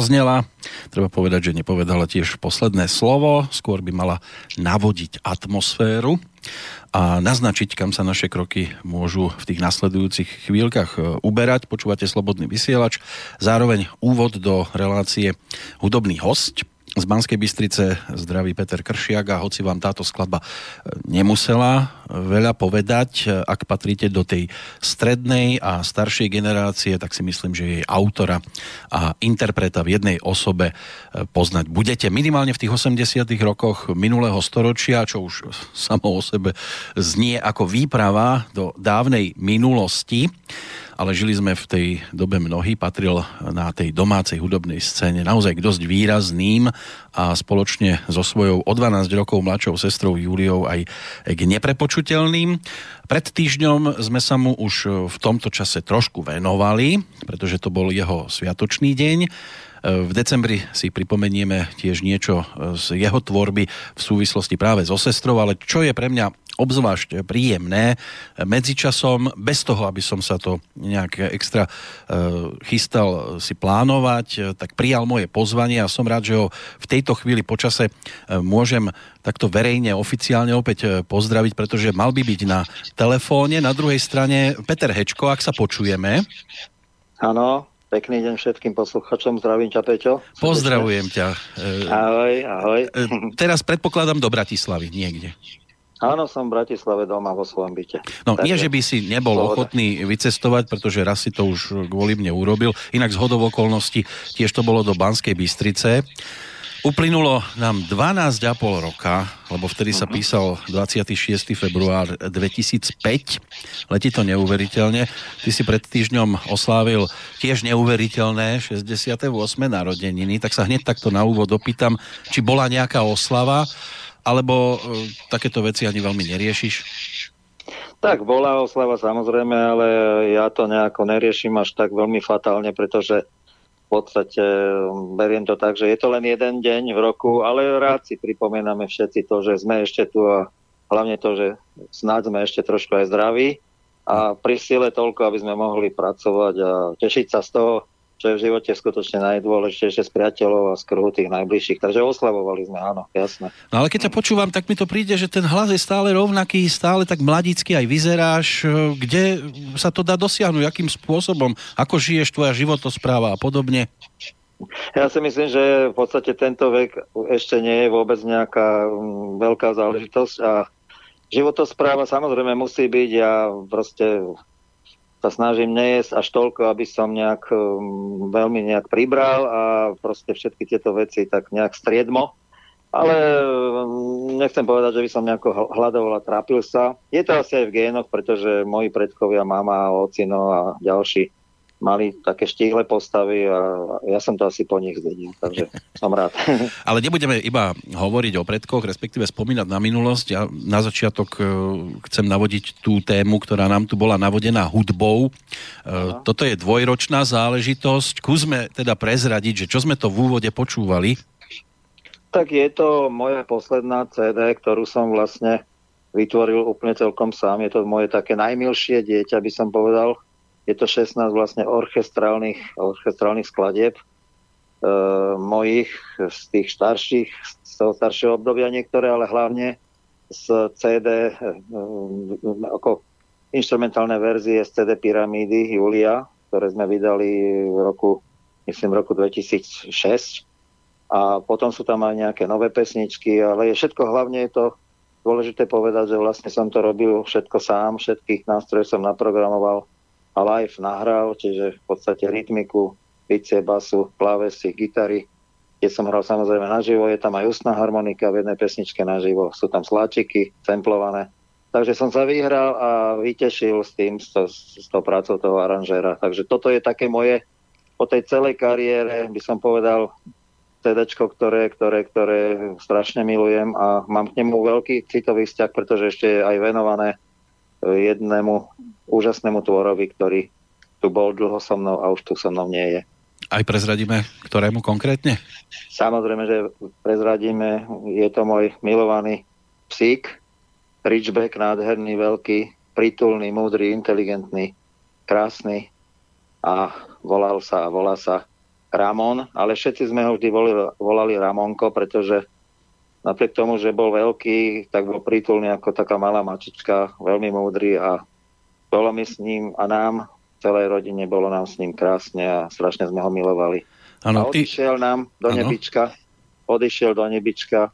doznela. Treba povedať, že nepovedala tiež posledné slovo, skôr by mala navodiť atmosféru a naznačiť, kam sa naše kroky môžu v tých nasledujúcich chvíľkach e, uberať. Počúvate Slobodný vysielač, zároveň úvod do relácie Hudobný host. Z Banskej Bystrice zdraví Peter Kršiak a hoci vám táto skladba e, nemusela veľa povedať, e, ak patríte do tej strednej a staršej generácie, tak si myslím, že jej autora a interpreta v jednej osobe e, poznať budete. Minimálne v tých 80 rokoch minulého storočia, čo už samo o sebe znie ako výprava do dávnej minulosti ale žili sme v tej dobe mnohí, patril na tej domácej hudobnej scéne naozaj k dosť výrazným a spoločne so svojou o 12 rokov mladšou sestrou Júliou aj k neprepočutelným. Pred týždňom sme sa mu už v tomto čase trošku venovali, pretože to bol jeho sviatočný deň. V decembri si pripomenieme tiež niečo z jeho tvorby v súvislosti práve so sestrou, ale čo je pre mňa obzvlášť príjemné medzičasom, bez toho, aby som sa to nejak extra e, chystal si plánovať, tak prijal moje pozvanie a som rád, že ho v tejto chvíli počase e, môžem takto verejne, oficiálne opäť e, pozdraviť, pretože mal by byť na telefóne. Na druhej strane Peter Hečko, ak sa počujeme. Áno, Pekný deň všetkým posluchačom. Zdravím ťa, Peťo. Pozdravujem ťa. Ahoj, ahoj. Teraz predpokladám do Bratislavy niekde. Áno, som v Bratislave doma vo svojom byte. No Takže, nie, že by si nebol sloboda. ochotný vycestovať, pretože raz si to už kvôli mne urobil. Inak z hodov okolností tiež to bolo do Banskej Bystrice. Uplynulo nám 12,5 roka, lebo vtedy sa mhm. písal 26. február 2005. Letí to neuveriteľne. Ty si pred týždňom oslávil tiež neuveriteľné 68. narodeniny, tak sa hneď takto na úvod opýtam, či bola nejaká oslava alebo uh, takéto veci ani veľmi neriešiš? Tak, bola oslava samozrejme, ale ja to nejako neriešim až tak veľmi fatálne, pretože podstate um, beriem to tak, že je to len jeden deň v roku, ale rád si pripomíname všetci to, že sme ešte tu a hlavne to, že snáď sme ešte trošku aj zdraví a pri sile toľko, aby sme mohli pracovať a tešiť sa z toho, čo je v živote skutočne najdôležitejšie z priateľov a z kruhu tých najbližších. Takže oslavovali sme, áno, jasné. No ale keď ťa počúvam, tak mi to príde, že ten hlas je stále rovnaký, stále tak mladický aj vyzeráš. Kde sa to dá dosiahnuť? Akým spôsobom? Ako žiješ tvoja životospráva a podobne? Ja si myslím, že v podstate tento vek ešte nie je vôbec nejaká mm, veľká záležitosť a životospráva samozrejme musí byť. Ja proste sa snažím nejesť až toľko, aby som nejak um, veľmi nejak pribral a proste všetky tieto veci tak nejak striedmo. Ale um, nechcem povedať, že by som nejako hľadoval a trápil sa. Je to asi aj v génoch, pretože moji predkovia, mama, ocino a ďalší mali také štíhle postavy a ja som to asi po nich zdedil, takže som rád. Ale nebudeme iba hovoriť o predkoch, respektíve spomínať na minulosť. Ja na začiatok e, chcem navodiť tú tému, ktorá nám tu bola navodená hudbou. Aha. Toto je dvojročná záležitosť. Kúsme teda prezradiť, že čo sme to v úvode počúvali? Tak je to moja posledná CD, ktorú som vlastne vytvoril úplne celkom sám. Je to moje také najmilšie dieťa, by som povedal je to 16 vlastne orchestrálnych, orchestrálnych skladieb e, mojich z tých starších, z toho staršieho obdobia niektoré, ale hlavne z CD, e, ako instrumentálne verzie z CD Pyramídy Julia, ktoré sme vydali v roku, myslím, roku 2006. A potom sú tam aj nejaké nové pesničky, ale je všetko, hlavne je to dôležité povedať, že vlastne som to robil všetko sám, všetkých nástrojov som naprogramoval live nahral, čiže v podstate rytmiku, bicie, basu, klávesy, gitary. Keď som hral samozrejme naživo, je tam aj ústna harmonika v jednej pesničke naživo, sú tam sláčiky, templované. Takže som sa vyhral a vytešil s tým, s, s tou prácou toho aranžéra. Takže toto je také moje, po tej celej kariére by som povedal, CD, ktoré, ktoré, ktoré strašne milujem a mám k nemu veľký citový vzťah, pretože ešte je aj venované jednému úžasnému tvorovi, ktorý tu bol dlho so mnou a už tu so mnou nie je. Aj prezradíme, ktorému konkrétne? Samozrejme, že prezradíme. Je to môj milovaný psík, Ridgeback, nádherný, veľký, pritulný, múdry, inteligentný, krásny a volal sa a volá sa Ramon, ale všetci sme ho vždy volali, volali Ramonko, pretože napriek tomu, že bol veľký, tak bol prítulný ako taká malá mačička, veľmi múdry a bolo mi s ním a nám, celej rodine, bolo nám s ním krásne a strašne sme ho milovali. Ano, a odišiel ty... nám do ano. nebička, odišiel do nebička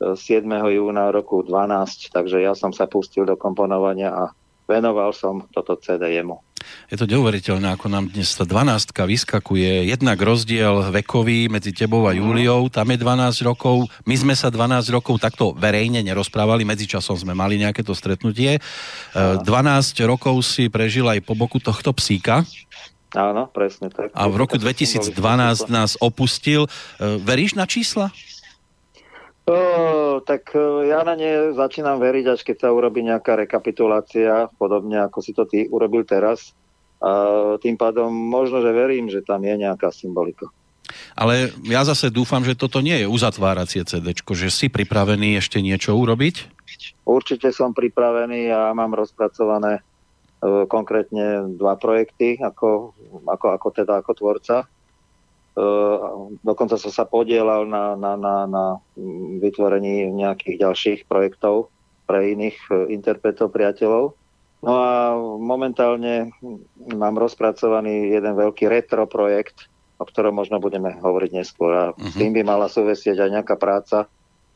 7. E, júna roku 12, takže ja som sa pustil do komponovania a venoval som toto CD jemu. Je to neuveriteľné, ako nám dnes tá 12 vyskakuje. Jednak rozdiel vekový medzi tebou a mhm. Júliou, tam je 12 rokov. My sme sa 12 rokov takto verejne nerozprávali, medzičasom sme mali nejaké to stretnutie. 12 rokov si prežil aj po boku tohto psíka. Áno, presne tak. A v roku 2012 nás opustil. E, veríš na čísla? O, tak ja na ne začínam veriť, až keď sa urobí nejaká rekapitulácia, podobne ako si to ty urobil teraz. A tým pádom možno, že verím, že tam je nejaká symbolika. Ale ja zase dúfam, že toto nie je uzatváracie CD, že si pripravený ešte niečo urobiť? Určite som pripravený a mám rozpracované e, konkrétne dva projekty ako, ako, ako teda ako tvorca dokonca som sa podielal na, na, na, na vytvorení nejakých ďalších projektov pre iných eh, interpretov, priateľov. No a momentálne mám rozpracovaný jeden veľký retro projekt, o ktorom možno budeme hovoriť neskôr. A uh-huh. s mhm. tým by mala súvisieť aj nejaká práca,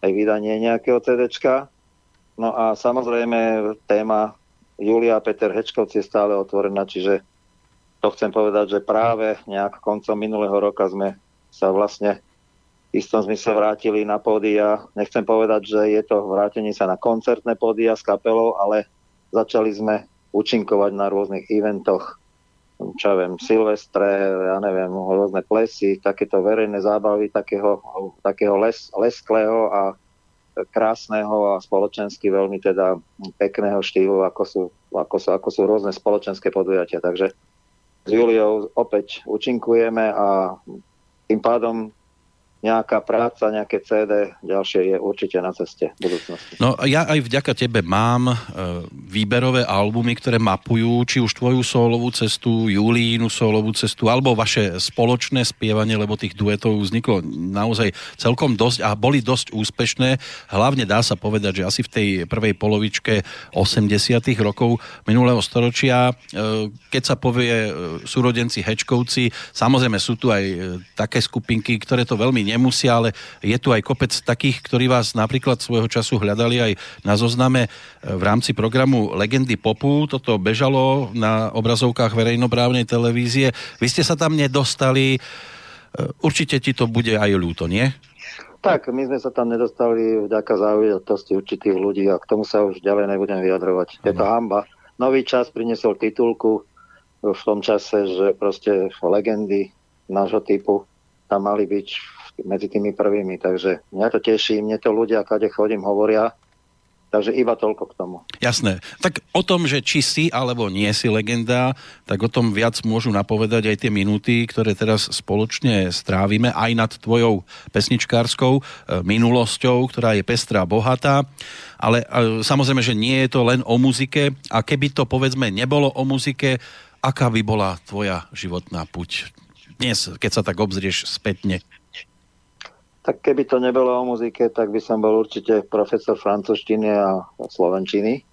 aj vydanie nejakého CDčka. No a samozrejme téma Julia a Peter Hečkovci je stále otvorená, čiže to chcem povedať, že práve nejak koncom minulého roka sme sa vlastne v istom zmysle vrátili na pódia. Nechcem povedať, že je to vrátenie sa na koncertné pódia s kapelou, ale začali sme účinkovať na rôznych eventoch, čo ja viem, Silvestre, ja neviem, rôzne plesy, takéto verejné zábavy takého, takého les, lesklého a krásneho a spoločensky veľmi teda pekného štýlu, ako sú, ako sú, ako sú rôzne spoločenské podujatia. Takže s Juliou opäť účinkujeme a tým pádom nejaká práca, nejaké CD ďalšie je určite na ceste v budúcnosti. No ja aj vďaka tebe mám e, výberové albumy, ktoré mapujú či už tvoju solovú cestu, Julínu solovú cestu, alebo vaše spoločné spievanie, lebo tých duetov vzniklo naozaj celkom dosť a boli dosť úspešné. Hlavne dá sa povedať, že asi v tej prvej polovičke 80 rokov minulého storočia, e, keď sa povie e, súrodenci Hečkovci, samozrejme sú tu aj e, také skupinky, ktoré to veľmi nemusia, ale je tu aj kopec takých, ktorí vás napríklad svojho času hľadali aj na zozname e, v rámci programu Legendy Popu. Toto bežalo na obrazovkách verejnoprávnej televízie. Vy ste sa tam nedostali. E, určite ti to bude aj ľúto, nie? Tak, my sme sa tam nedostali vďaka záujatosti určitých ľudí a k tomu sa už ďalej nebudem vyjadrovať. Je to hamba. Nový čas priniesol titulku v tom čase, že proste legendy nášho typu tam mali byť medzi tými prvými. Takže mňa to teší, mne to ľudia, kade chodím, hovoria. Takže iba toľko k tomu. Jasné. Tak o tom, že či si alebo nie si legenda, tak o tom viac môžu napovedať aj tie minúty, ktoré teraz spoločne strávime aj nad tvojou pesničkárskou e, minulosťou, ktorá je pestrá, bohatá. Ale e, samozrejme, že nie je to len o muzike a keby to povedzme nebolo o muzike, aká by bola tvoja životná puť dnes, keď sa tak obzrieš spätne? Tak keby to nebolo o muzike, tak by som bol určite profesor francúzštiny a slovenčiny.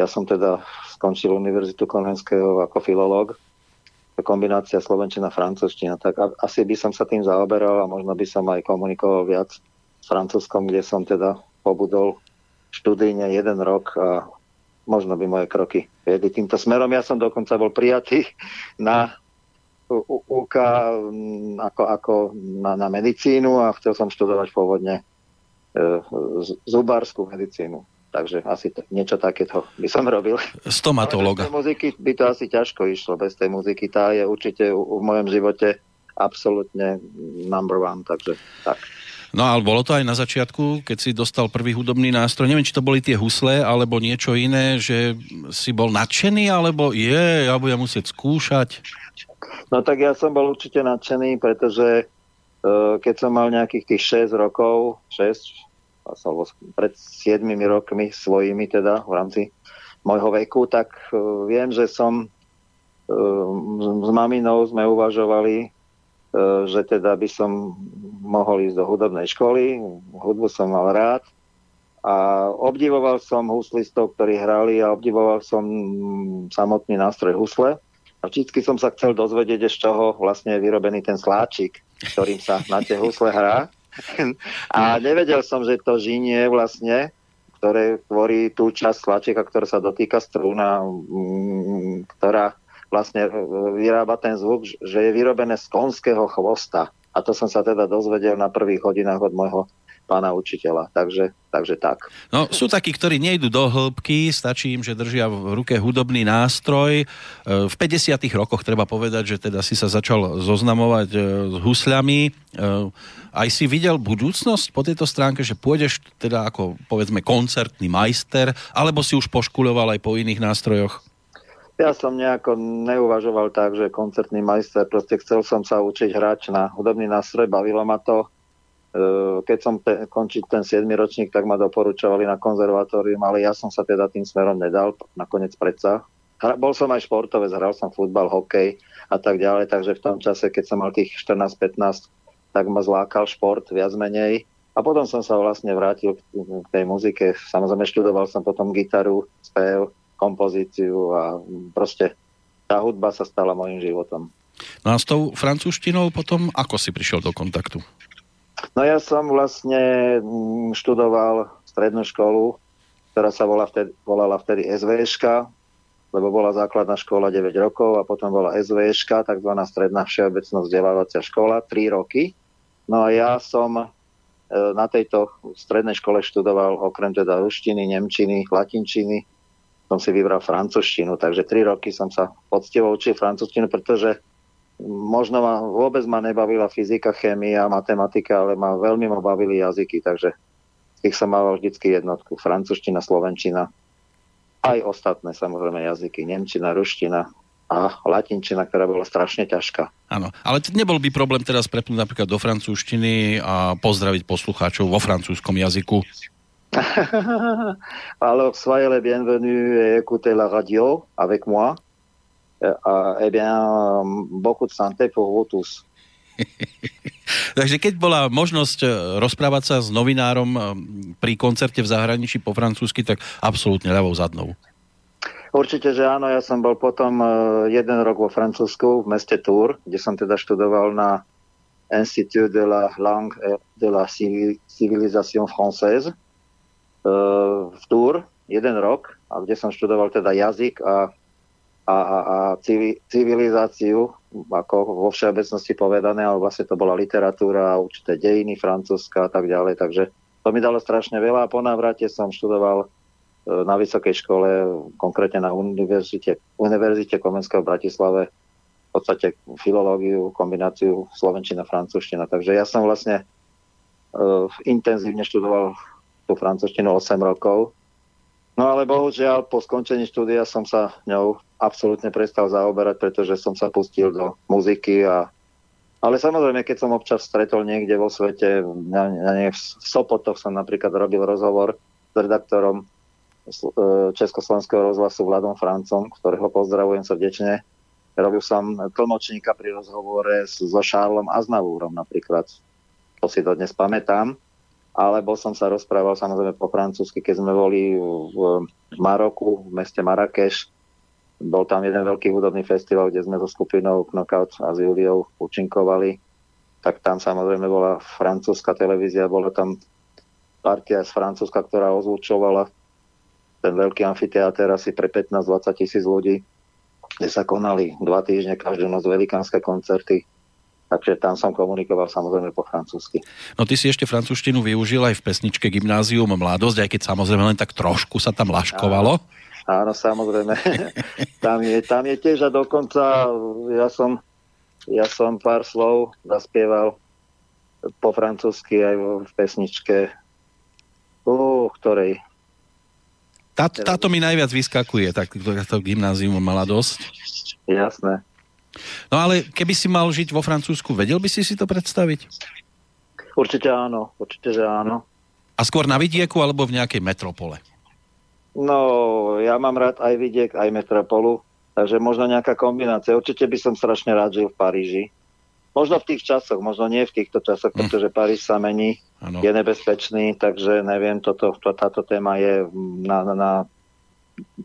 Ja som teda skončil Univerzitu Konvenského ako filológ. Kombinácia slovenčina francúzština. Tak asi by som sa tým zaoberal a možno by som aj komunikoval viac s francúzskom, kde som teda pobudol študíne jeden rok a možno by moje kroky viedli týmto smerom. Ja som dokonca bol prijatý na UK mm, ako, ako na, na medicínu a chcel som študovať pôvodne e, zubárskú medicínu. Takže asi to, niečo takéto by som robil. Stomatológa. Bez tej muziky by to asi ťažko išlo. Bez tej muziky tá je určite v mojom živote absolútne number one. Takže tak. No ale bolo to aj na začiatku, keď si dostal prvý hudobný nástroj. Neviem, či to boli tie husle, alebo niečo iné, že si bol nadšený, alebo je, ja budem musieť skúšať. No tak ja som bol určite nadšený, pretože uh, keď som mal nejakých tých 6 rokov, 6, alebo pred 7 rokmi svojimi teda v rámci môjho veku, tak uh, viem, že som uh, s maminou sme uvažovali že teda by som mohol ísť do hudobnej školy. Hudbu som mal rád a obdivoval som huslistov, ktorí hrali a obdivoval som samotný nástroj husle. A vždycky som sa chcel dozvedieť, z čoho vlastne je vyrobený ten sláčik, ktorým sa na tie husle hrá. A nevedel som, že to žinie vlastne, ktoré tvorí tú časť sláčika, ktorá sa dotýka strúna, ktorá vlastne vyrába ten zvuk, že je vyrobené z konského chvosta. A to som sa teda dozvedel na prvých hodinách od môjho pána učiteľa. Takže, takže tak. No, sú takí, ktorí nejdú do hĺbky, stačí im, že držia v ruke hudobný nástroj. E, v 50. rokoch treba povedať, že teda si sa začal zoznamovať e, s husľami. E, aj si videl budúcnosť po tejto stránke, že pôjdeš teda ako povedzme koncertný majster, alebo si už poškuľoval aj po iných nástrojoch? Ja som nejako neuvažoval tak, že koncertný majster, proste chcel som sa učiť hrať na hudobný nástroj, bavilo ma to. E, keď som te, končiť ten 7 ročník, tak ma doporučovali na konzervatórium, ale ja som sa teda tým smerom nedal, nakoniec predsa. Bol som aj športovec, hral som futbal, hokej a tak ďalej, takže v tom čase, keď som mal tých 14-15, tak ma zlákal šport viac menej. A potom som sa vlastne vrátil k tej muzike. Samozrejme študoval som potom gitaru, spev, kompozíciu a proste tá hudba sa stala mojim životom. No a s tou francúzštinou potom ako si prišiel do kontaktu? No ja som vlastne mm, študoval strednú školu, ktorá sa volala vtedy, volala vtedy SVŠka, lebo bola základná škola 9 rokov a potom bola SVŠka, tzv. stredná všeobecná vzdelávacia škola, 3 roky. No a ja som e, na tejto strednej škole študoval okrem teda ruštiny, nemčiny, latinčiny, som si vybral francúzštinu, takže tri roky som sa poctivo učil francúzštinu, pretože možno ma, vôbec ma nebavila fyzika, chémia, matematika, ale ma veľmi ma bavili jazyky, takže tých som mal vždycky jednotku. Francúzština, slovenčina, aj ostatné samozrejme jazyky, nemčina, ruština, a latinčina, ktorá bola strašne ťažká. Áno, ale nebol by problém teraz prepnúť napríklad do francúzštiny a pozdraviť poslucháčov vo francúzskom jazyku? Alors, soyez les bienvenus et écoutez la radio avec moi. Euh, eh bien, beaucoup de santé pour vous tous. Takže keď bola možnosť eh, rozprávať sa s novinárom eh, pri koncerte v zahraničí po francúzsky, tak absolútne ľavou zadnou. Určite, že áno. Ja som bol potom jeden rok vo Francúzsku, v meste Tours, kde som teda študoval na Institut de la Langue et de la Civilisation Française v Túr jeden rok, a kde som študoval teda jazyk a, a, a, a civilizáciu, ako vo všeobecnosti povedané, ale vlastne to bola literatúra, určité dejiny francúzska a tak ďalej, takže to mi dalo strašne veľa a po návrate som študoval e, na vysokej škole, konkrétne na univerzite, univerzite Komenského v Bratislave, v podstate filológiu, kombináciu slovenčina, francúzština. Takže ja som vlastne uh, intenzívne študoval tú francúzštinu 8 rokov. No ale bohužiaľ po skončení štúdia som sa ňou absolútne prestal zaoberať, pretože som sa pustil do muziky a ale samozrejme, keď som občas stretol niekde vo svete, na, na v Sopotoch som napríklad robil rozhovor s redaktorom e, Československého rozhlasu Vladom Francom, ktorého pozdravujem srdečne. Robil som tlmočníka pri rozhovore so Šárlom Aznavúrom napríklad. To si dodnes pamätám alebo som sa rozprával samozrejme po francúzsky, keď sme boli v, Maroku, v meste Marrakeš. Bol tam jeden veľký hudobný festival, kde sme so skupinou Knockout a s Juliou účinkovali. Tak tam samozrejme bola francúzska televízia, bola tam partia z Francúzska, ktorá ozvučovala ten veľký amfiteáter asi pre 15-20 tisíc ľudí, kde sa konali dva týždne, každú noc velikánske koncerty Takže tam som komunikoval samozrejme po francúzsky. No ty si ešte francúzštinu využil aj v pesničke Gymnázium Mladosť, aj keď samozrejme len tak trošku sa tam laškovalo. Áno, áno samozrejme. tam, je, tam je tiež a dokonca ja som, ja som pár slov zaspieval po francúzsky aj v pesničke, uh, ktorej tá, táto mi najviac vyskakuje, tak to gymnázium mala dosť. Jasné. No ale keby si mal žiť vo Francúzsku, vedel by si si to predstaviť? Určite áno, určite, že áno. A skôr na vidieku alebo v nejakej metropole? No, ja mám rád aj vidiek, aj metropolu, takže možno nejaká kombinácia. Určite by som strašne rád žil v Paríži, Možno v tých časoch, možno nie v týchto časoch, mm. pretože Paríž sa mení, ano. je nebezpečný, takže neviem, toto, to, táto téma je na, na, na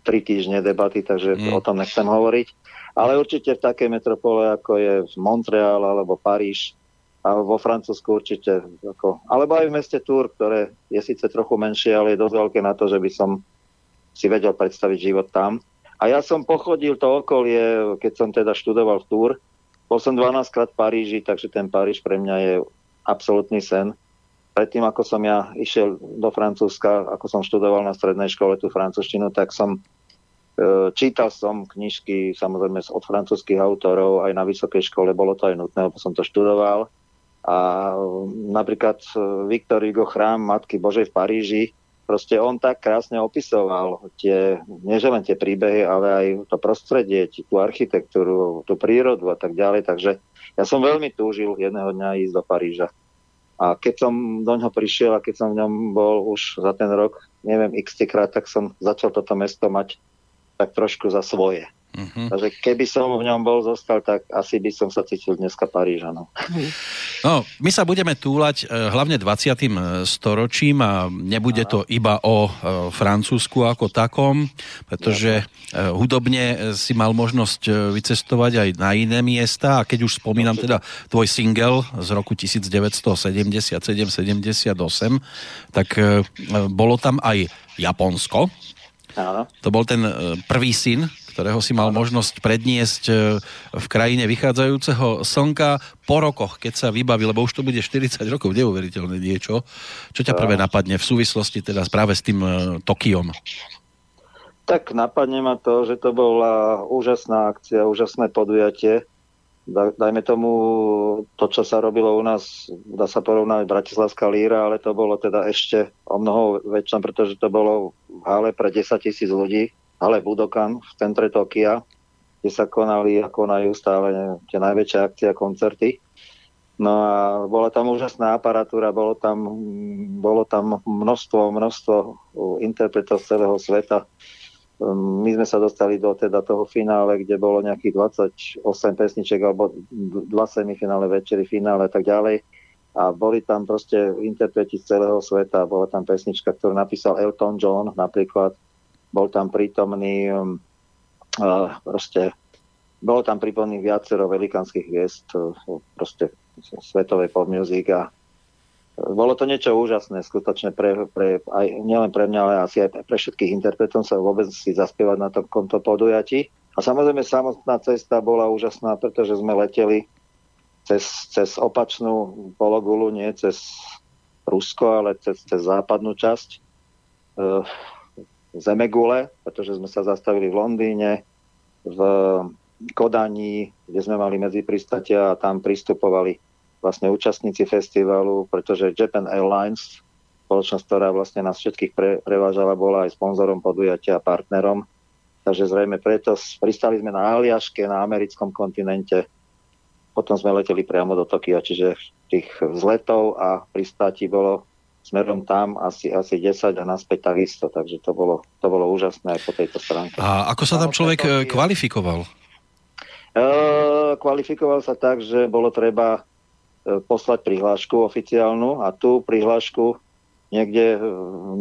tri týždne debaty, takže mm. o tom nechcem hovoriť. Ale určite v takej metropole, ako je Montreal alebo Paríž, a vo Francúzsku určite. Ako, alebo aj v meste Tour, ktoré je síce trochu menšie, ale je dosť veľké na to, že by som si vedel predstaviť život tam. A ja som pochodil to okolie, keď som teda študoval v Tour, bol som 12 krát v Paríži, takže ten Paríž pre mňa je absolútny sen. Predtým, ako som ja išiel do Francúzska, ako som študoval na strednej škole tú francúzštinu, tak som čítal som knižky samozrejme od francúzských autorov, aj na vysokej škole bolo to aj nutné, lebo som to študoval. A napríklad e, Viktor Hugo chrám Matky Božej v Paríži, proste on tak krásne opisoval tie, nie len tie príbehy, ale aj to prostredie, tú architektúru, tú prírodu a tak ďalej. Takže ja som veľmi túžil jedného dňa ísť do Paríža. A keď som do ňoho prišiel a keď som v ňom bol už za ten rok, neviem, x krát, tak som začal toto mesto mať tak trošku za svoje. Uh-huh. Takže keby som v ňom bol zostal, tak asi by som sa cítil dneska Parížanom. No, my sa budeme túlať e, hlavne 20. E, storočím a nebude to iba o e, Francúzsku ako takom, pretože hudobne si mal možnosť vycestovať aj na iné miesta a keď už spomínam teda tvoj single z roku 1977-78, tak bolo tam aj Japonsko. Áno. To bol ten prvý syn ktorého si mal možnosť predniesť e, v krajine vychádzajúceho slnka po rokoch, keď sa vybaví, lebo už to bude 40 rokov, neuveriteľné niečo. Čo ťa prvé napadne v súvislosti teda práve s tým e, Tokiom? Tak napadne ma to, že to bola úžasná akcia, úžasné podujatie. Dajme tomu to, čo sa robilo u nás, dá sa porovnať Bratislavská líra, ale to bolo teda ešte o mnoho väčšie, pretože to bolo v hale pre 10 tisíc ľudí hale Budokan v centre Tokia, kde sa konali a konajú stále tie najväčšie akcie a koncerty. No a bola tam úžasná aparatúra, bolo tam, bolo tam množstvo, množstvo interpretov z celého sveta. My sme sa dostali do teda toho finále, kde bolo nejakých 28 pesniček alebo dva semifinále, večery, finále a tak ďalej. A boli tam proste interpreti z celého sveta. Bola tam pesnička, ktorú napísal Elton John napríklad bol tam prítomný um, uh, proste bolo tam prítomný viacero velikánskych hviezd uh, proste svetovej pop music a bolo to niečo úžasné, skutočne pre, pre, aj, nielen pre mňa, ale asi aj pre všetkých interpretov sa vôbec si zaspievať na tomto podujatí. A samozrejme samotná cesta bola úžasná, pretože sme leteli cez, cez opačnú pologulu, nie cez Rusko, ale cez, cez západnú časť. Uh, Zemegule, pretože sme sa zastavili v Londýne, v Kodani, kde sme mali medzi pristatia a tam pristupovali vlastne účastníci festivalu, pretože Japan Airlines, spoločnosť, ktorá vlastne nás všetkých pre, prevážala, bola aj sponzorom podujatia a partnerom. Takže zrejme preto pristali sme na Aliaške, na americkom kontinente, potom sme leteli priamo do Tokia, čiže tých vzletov a pristátí bolo smerom tam asi, asi 10 a naspäť takisto, takže to bolo, to bolo úžasné aj po tejto stránke. A ako sa tam človek e, kvalifikoval? E, kvalifikoval sa tak, že bolo treba poslať prihlášku oficiálnu a tú prihlášku niekde e,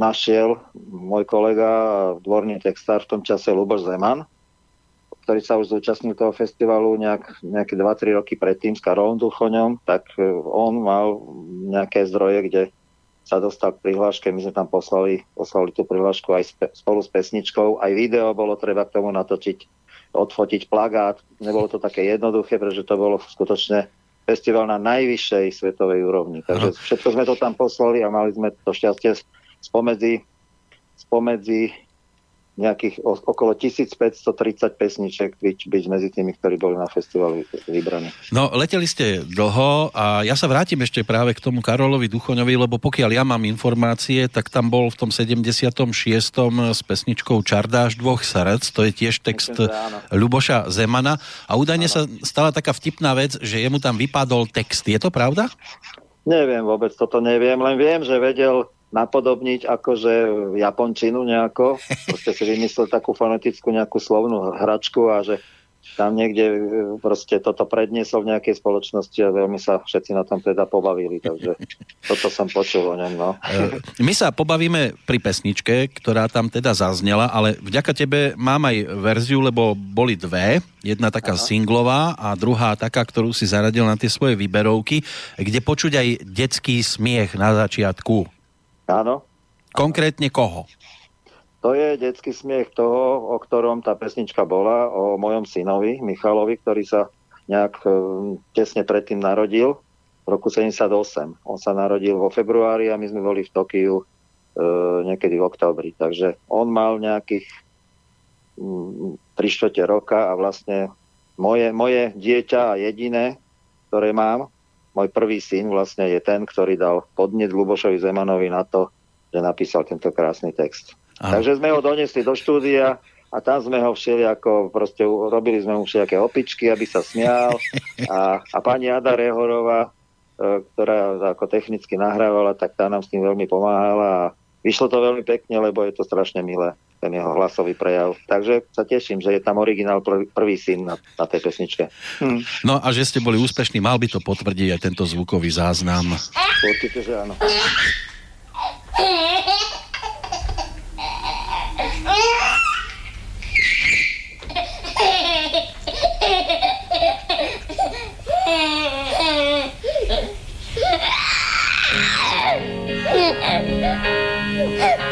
našiel môj kolega, dvorný textár v tom čase Luboš Zeman, ktorý sa už zúčastnil toho festivalu nejak, nejaké 2-3 roky predtým s Karolom Duchoňom, tak on mal nejaké zdroje, kde sa dostal k prihláške, my sme tam poslali, poslali tú prihlášku aj spolu s pesničkou, aj video bolo treba k tomu natočiť, odfotiť plagát. Nebolo to také jednoduché, pretože to bolo skutočne festival na najvyššej svetovej úrovni. Takže všetko sme to tam poslali a mali sme to šťastie spomedzi, spomedzi nejakých okolo 1530 pesniček byť, byť medzi tými, ktorí boli na festivali vybraní. No, leteli ste dlho a ja sa vrátim ešte práve k tomu Karolovi Duchoňovi, lebo pokiaľ ja mám informácie, tak tam bol v tom 76. s pesničkou Čardáš dvoch srdc, to je tiež text Myslím, Ľuboša Zemana a údajne áno. sa stala taká vtipná vec, že jemu tam vypadol text. Je to pravda? Neviem vôbec, toto neviem, len viem, že vedel napodobniť akože japončinu nejako. Proste si vymyslel takú fonetickú nejakú slovnú hračku a že tam niekde e, proste toto predniesol v nejakej spoločnosti a veľmi sa všetci na tom teda pobavili, takže toto som počul o ňom. No. E, my sa pobavíme pri pesničke, ktorá tam teda zaznela, ale vďaka tebe mám aj verziu, lebo boli dve. Jedna taká Aha. singlová a druhá taká, ktorú si zaradil na tie svoje výberovky, kde počuť aj detský smiech na začiatku. Áno. Konkrétne koho? To je detský smiech toho, o ktorom tá pesnička bola, o mojom synovi Michalovi, ktorý sa nejak e, tesne predtým narodil v roku 78. On sa narodil vo februári a my sme boli v Tokiu e, niekedy v oktobri. Takže on mal nejakých mm, 3 roka a vlastne moje, moje dieťa a jediné, ktoré mám, môj prvý syn vlastne je ten, ktorý dal podnet Lubošovi Zemanovi na to, že napísal tento krásny text. Aha. Takže sme ho donesli do štúdia a tam sme ho všelijako, proste robili sme mu všelijaké opičky, aby sa smial a, a pani Ada Rehorová, e, ktorá ako technicky nahrávala, tak tá nám s tým veľmi pomáhala a vyšlo to veľmi pekne, lebo je to strašne milé ten jeho hlasový prejav. Takže sa teším, že je tam originál prvý syn na, na tej pesničke. Hm. No a že ste boli úspešní, mal by to potvrdiť aj tento zvukový záznam. Určite, že áno. Yeah.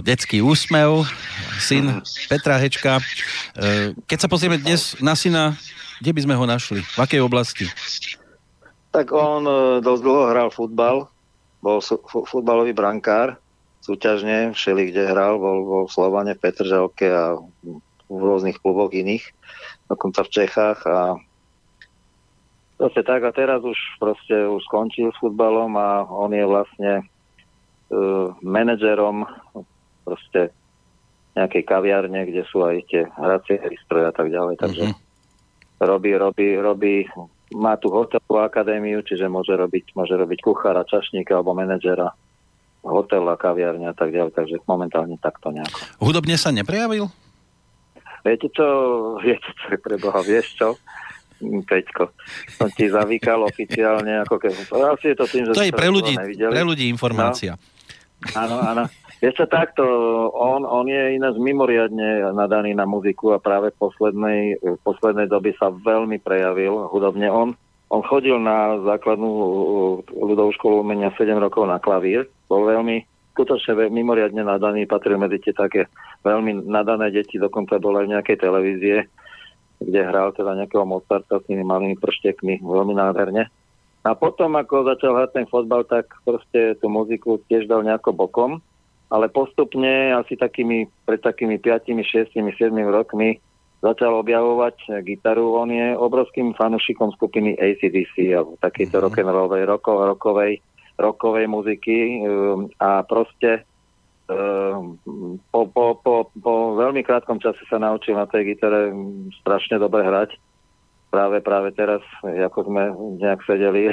toľko detský úsmev, syn Petra Hečka. E, keď sa pozrieme dnes na syna, kde by sme ho našli? V akej oblasti? Tak on e, dosť dlho hral futbal, bol futbalový brankár, súťažne, všeli kde hral, bol vo Slovane, v Petržalke a v rôznych kluboch iných, dokonca v Čechách a proste tak a teraz už proste už skončil s futbalom a on je vlastne uh, manažerom proste nejakej kaviarne, kde sú aj tie hracie stroje a tak ďalej. Takže mm-hmm. robí, robí, robí, má tu hotelovú akadémiu, čiže môže robiť, môže robiť kuchára, čašníka alebo manažera hotel a kaviarne a tak ďalej, takže momentálne takto nejako. Hudobne sa neprejavil? Viete čo, viete čo, pre Boha, vieš čo? Peťko, som ti zavýkal oficiálne, ako keď... Asi je to tým, že... To je pre ľudí, pre ľudí informácia. No. Áno, áno. Vieš čo, takto, on, on je ináč mimoriadne nadaný na muziku a práve v poslednej, v poslednej doby sa veľmi prejavil hudobne. On, on chodil na základnú ľudovú školu umenia 7 rokov na klavír, bol veľmi skutočne mimoriadne nadaný, patril medzi tie také veľmi nadané deti, dokonca bol aj v nejakej televízie, kde hral teda nejakého Mozarta s tými malými prštekmi, veľmi nádherne. A potom, ako začal hrať ten fotbal, tak proste tú muziku tiež dal nejako bokom, ale postupne, asi takými, pred takými 5, 6, 7 rokmi začal objavovať gitaru. On je obrovským fanušikom skupiny ACDC, alebo takejto mm-hmm. rock'n'rollovej, rokovej, rokovej muziky um, a proste um, po, po, po, po veľmi krátkom čase sa naučil na tej gitare strašne dobre hrať. Práve, práve teraz, ako sme nejak sedeli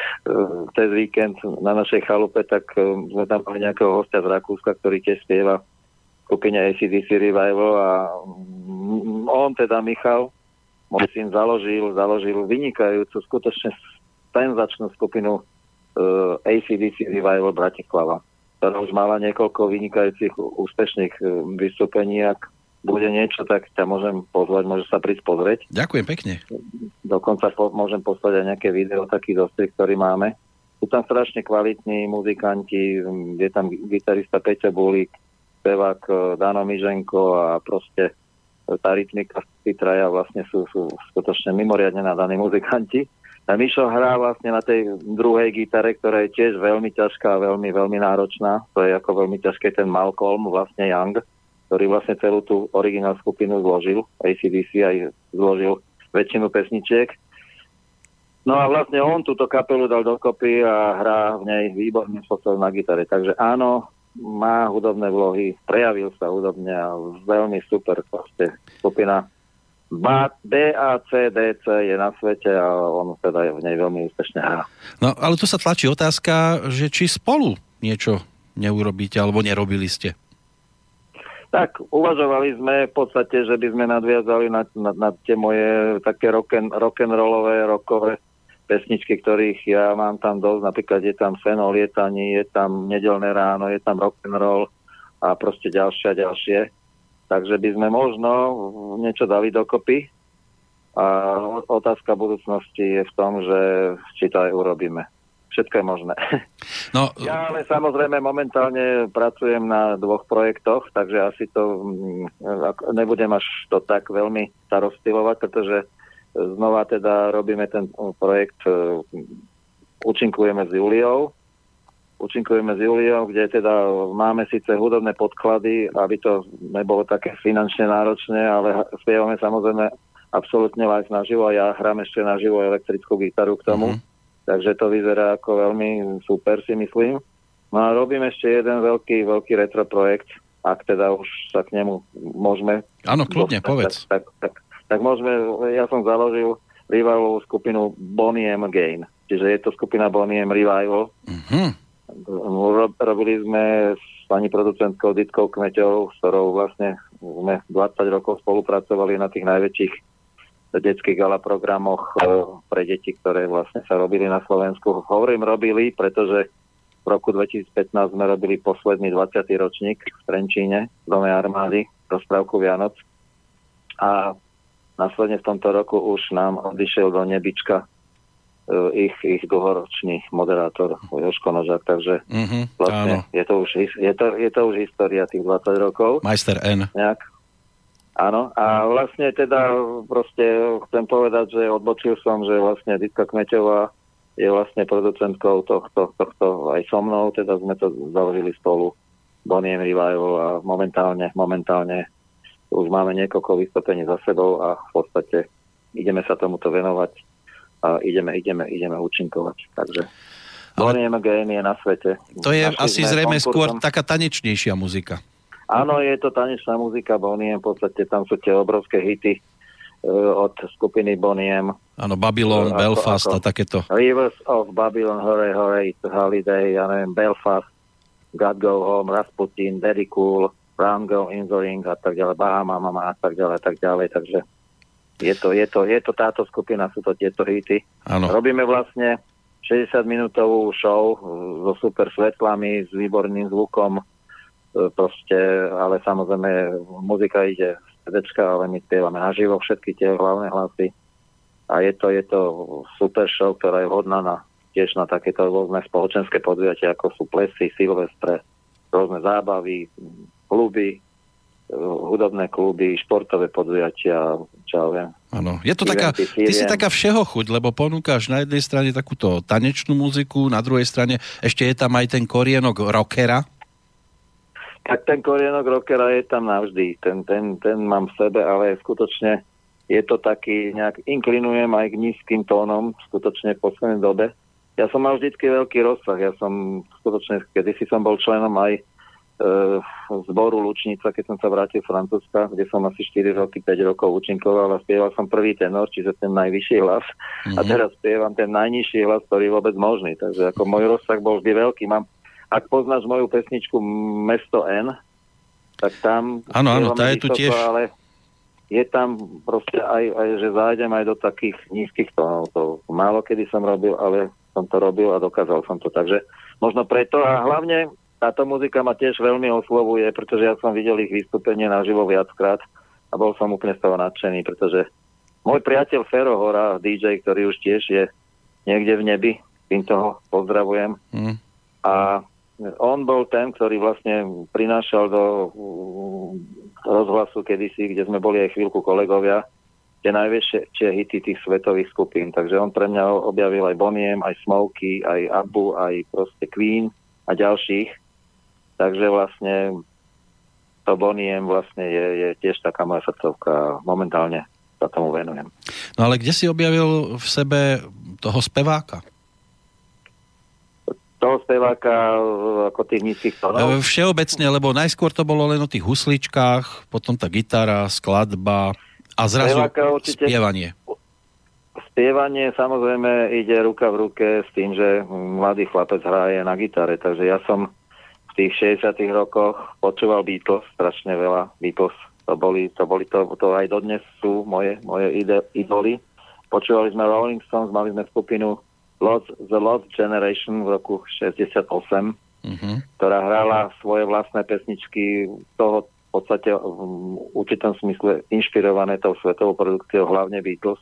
cez víkend na našej chalupe, tak um, sme tam mali nejakého hostia z Rakúska, ktorý tiež spieva skupine ACDC Revival a on teda Michal, môj syn založil, založil vynikajúcu, skutočne senzačnú skupinu uh, ACDC Revival Bratislava, ktorá už mala niekoľko vynikajúcich úspešných uh, vystúpení. Ak bude niečo, tak ťa môžem pozvať, môže sa prísť pozrieť. Ďakujem pekne. Dokonca po, môžem poslať aj nejaké video, taký dostri, ktorý máme. Sú tam strašne kvalitní muzikanti, je tam gitarista Peťa Bulík, spevák uh, Dano Miženko a proste tá rytmika, tí traja vlastne sú, sú skutočne mimoriadne nadaní muzikanti. A Mišo hrá vlastne na tej druhej gitare, ktorá je tiež veľmi ťažká a veľmi, veľmi náročná. To je ako veľmi ťažké ten Malcolm, vlastne Young, ktorý vlastne celú tú originál skupinu zložil. ACDC aj zložil väčšinu pesničiek. No a vlastne on túto kapelu dal dokopy a hrá v nej výborným spôsobom na gitare. Takže áno, má hudobné vlohy, prejavil sa hudobne a veľmi super proste skupina B, A, C, D, C je na svete a on teda v nej veľmi úspešne hrá. No ale tu sa tlačí otázka, že či spolu niečo neurobíte alebo nerobili ste? Tak, uvažovali sme v podstate, že by sme nadviazali na, na, na tie moje také rock'n'rollové, rock rockové pesničky, ktorých ja mám tam dosť. Napríklad je tam Fenol lietaní, je tam Nedelné ráno, je tam rock'n'roll a proste ďalšie a ďalšie. Takže by sme možno niečo dali dokopy. A otázka budúcnosti je v tom, že či to aj urobíme. Všetko je možné. No, ja ale samozrejme momentálne pracujem na dvoch projektoch, takže asi to mm, nebudem až to tak veľmi starostivovať, pretože znova teda robíme ten projekt, e, účinkujeme s Juliou, účinkujeme s Juliou, kde teda máme síce hudobné podklady, aby to nebolo také finančne náročné, ale spievame samozrejme absolútne live naživo a ja hrám ešte naživo elektrickú gitaru k tomu. Mm-hmm. Takže to vyzerá ako veľmi super si myslím. No a robím ešte jeden veľký, veľký retro projekt, ak teda už sa k nemu môžeme... Áno, kľudne, dostať, povedz. Tak, tak, tak, tak môžeme, ja som založil rivalovú skupinu Bonnie M. Gain. Čiže je to skupina Bonnie M. Revival. Mm-hmm Robili sme s pani producentkou Ditkou Kmeťou, s ktorou vlastne sme 20 rokov spolupracovali na tých najväčších detských gala programoch e, pre deti, ktoré vlastne sa robili na Slovensku. Hovorím robili, pretože v roku 2015 sme robili posledný 20. ročník v Trenčíne, v Dome armády, rozprávku Vianoc. A následne v tomto roku už nám odišiel do nebička ich, ich dlhoročný moderátor Joško Nožák, takže Mhm, vlastne áno. je to, už, je, to, je to už história tých 20 rokov. Majster N. Nejak. Áno, a vlastne teda proste chcem povedať, že odbočil som, že vlastne Ditka Kmeťová je vlastne producentkou tohto, tohto aj so mnou, teda sme to založili spolu Boniem Revival a momentálne, momentálne už máme niekoľko vystúpení za sebou a v podstate ideme sa tomuto venovať a ideme, ideme, ideme účinkovať. Takže Ale- Boniem Game je na svete. To je Našli asi zrejme skôr konkurzom- taká tanečnejšia muzika. Áno, je to tanečná muzika Boniem, v podstate tam sú tie obrovské hity e, od skupiny Boniem. Áno, Babylon, Ako- Belfast ako- a takéto. Rivers of Babylon, Hore Hore, It's Holiday, ja neviem, Belfast, God Go Home, Rasputin, Daddy Cool, Brown Girl in the Ring a tak ďalej, Bahama Mama a tak ďalej, tak ďalej, takže je to, je to, je to táto skupina, sú to tieto hity. Áno. Robíme vlastne 60 minútovú show so super svetlami, s výborným zvukom, proste, ale samozrejme muzika ide CDčka, ale my spievame naživo všetky tie hlavné hlasy a je to, je to super show, ktorá je vhodná na, tiež na takéto rôzne spoločenské podujatia, ako sú plesy, silvestre, rôzne zábavy, kluby, e, hudobné kluby, športové podujatia, čo ja viem. Áno. Je to taká, ty si taká všeho chuť, lebo ponúkaš na jednej strane takúto tanečnú muziku, na druhej strane ešte je tam aj ten korienok rockera. Tak ten korienok rockera je tam navždy. Ten, ten, ten mám v sebe, ale skutočne je to taký, nejak inklinujem aj k nízkym tónom, skutočne v poslednej dobe. Ja som mal vždycky veľký rozsah. Ja som skutočne, kedysi som bol členom aj e, zboru Lučnica, keď som sa vrátil z Francúzska, kde som asi 4 roky, 5 rokov účinkoval a spieval som prvý tenor, čiže ten najvyšší hlas. A Mhm. teraz spievam ten najnižší hlas, ktorý je vôbec možný. Takže ako môj rozsah bol vždy veľký. Mám, ak poznáš moju pesničku Mesto N, tak tam... Áno, áno, tá je tu tiež. Ale je tam proste aj, aj, že zájdem aj do takých nízkych tónov. To málo kedy som robil, ale som to robil a dokázal som to. Takže možno preto a hlavne táto muzika ma tiež veľmi oslovuje, pretože ja som videl ich vystúpenie naživo viackrát a bol som úplne z toho nadšený, pretože môj priateľ Fero Hora, DJ, ktorý už tiež je niekde v nebi, týmto ho pozdravujem, Hm. a on bol ten, ktorý vlastne prinášal do rozhlasu kedysi, kde sme boli aj chvíľku kolegovia, tie najväčšie hity tých svetových skupín. Takže on pre mňa objavil aj Boniem, aj Smokey, aj Abu, aj proste Queen a ďalších. Takže vlastne to Boniem vlastne je, je tiež taká moja srdcovka momentálne sa tomu venujem. No ale kde si objavil v sebe toho speváka? Toho speváka uh, ako tých nízkych E, tónov. Všeobecne, lebo najskôr to bolo len o tých husličkách, potom tá gitara, skladba a zrazu Speváka určite. spievanie. Spievanie samozrejme ide ruka v ruke s tým, že mladý chlapec hraje na gitare, takže ja som v tých 60 rokoch počúval Beatles, strašne veľa Beatles, to boli, to, boli to, to aj dodnes sú moje, moje ide, idoly. Počúvali sme Rolling Stones, mali sme skupinu Lost, The Lost Generation v roku 68, Mhm. ktorá hrala svoje vlastné pesničky toho v podstate v určitom smysle inšpirované tou svetovou produkciou, hlavne Beatles.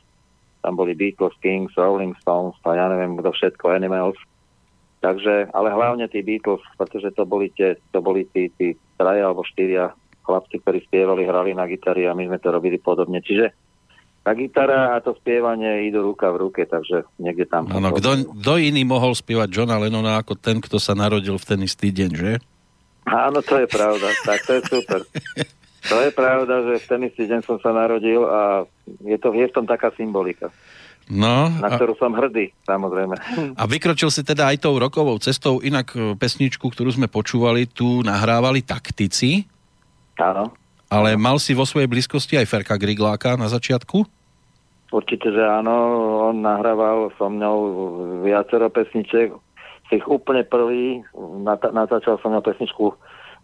Tam boli Beatles, Kings, Rolling Stones a ja neviem kto všetko, Animals. Takže, ale hlavne tí Beatles, pretože to boli, tie, to boli tí, tí traja alebo štyria chlapci, ktorí spievali, hrali na gitari a my sme to robili podobne. Čiže tá gitara a to spievanie idú ruka v ruke, takže niekde tam... Áno, kto, iný mohol spievať Johna Lennona ako ten, kto sa narodil v ten istý deň, že? Áno, to je pravda. Tak to je super. To je pravda, že v ten istý deň som sa narodil a je, to, je v tom taká symbolika, No, na a, ktorú som hrdý, samozrejme. a vykročil si teda aj tou rokovou cestou, inak e, pesničku, ktorú sme počúvali, tu nahrávali taktici, Áno, ale mal si vo svojej blízkosti aj Ferka Grigláka na začiatku? určite, že áno. On nahrával so mňou viacero pesniček. Z úplne prvý natáčal som mňou pesničku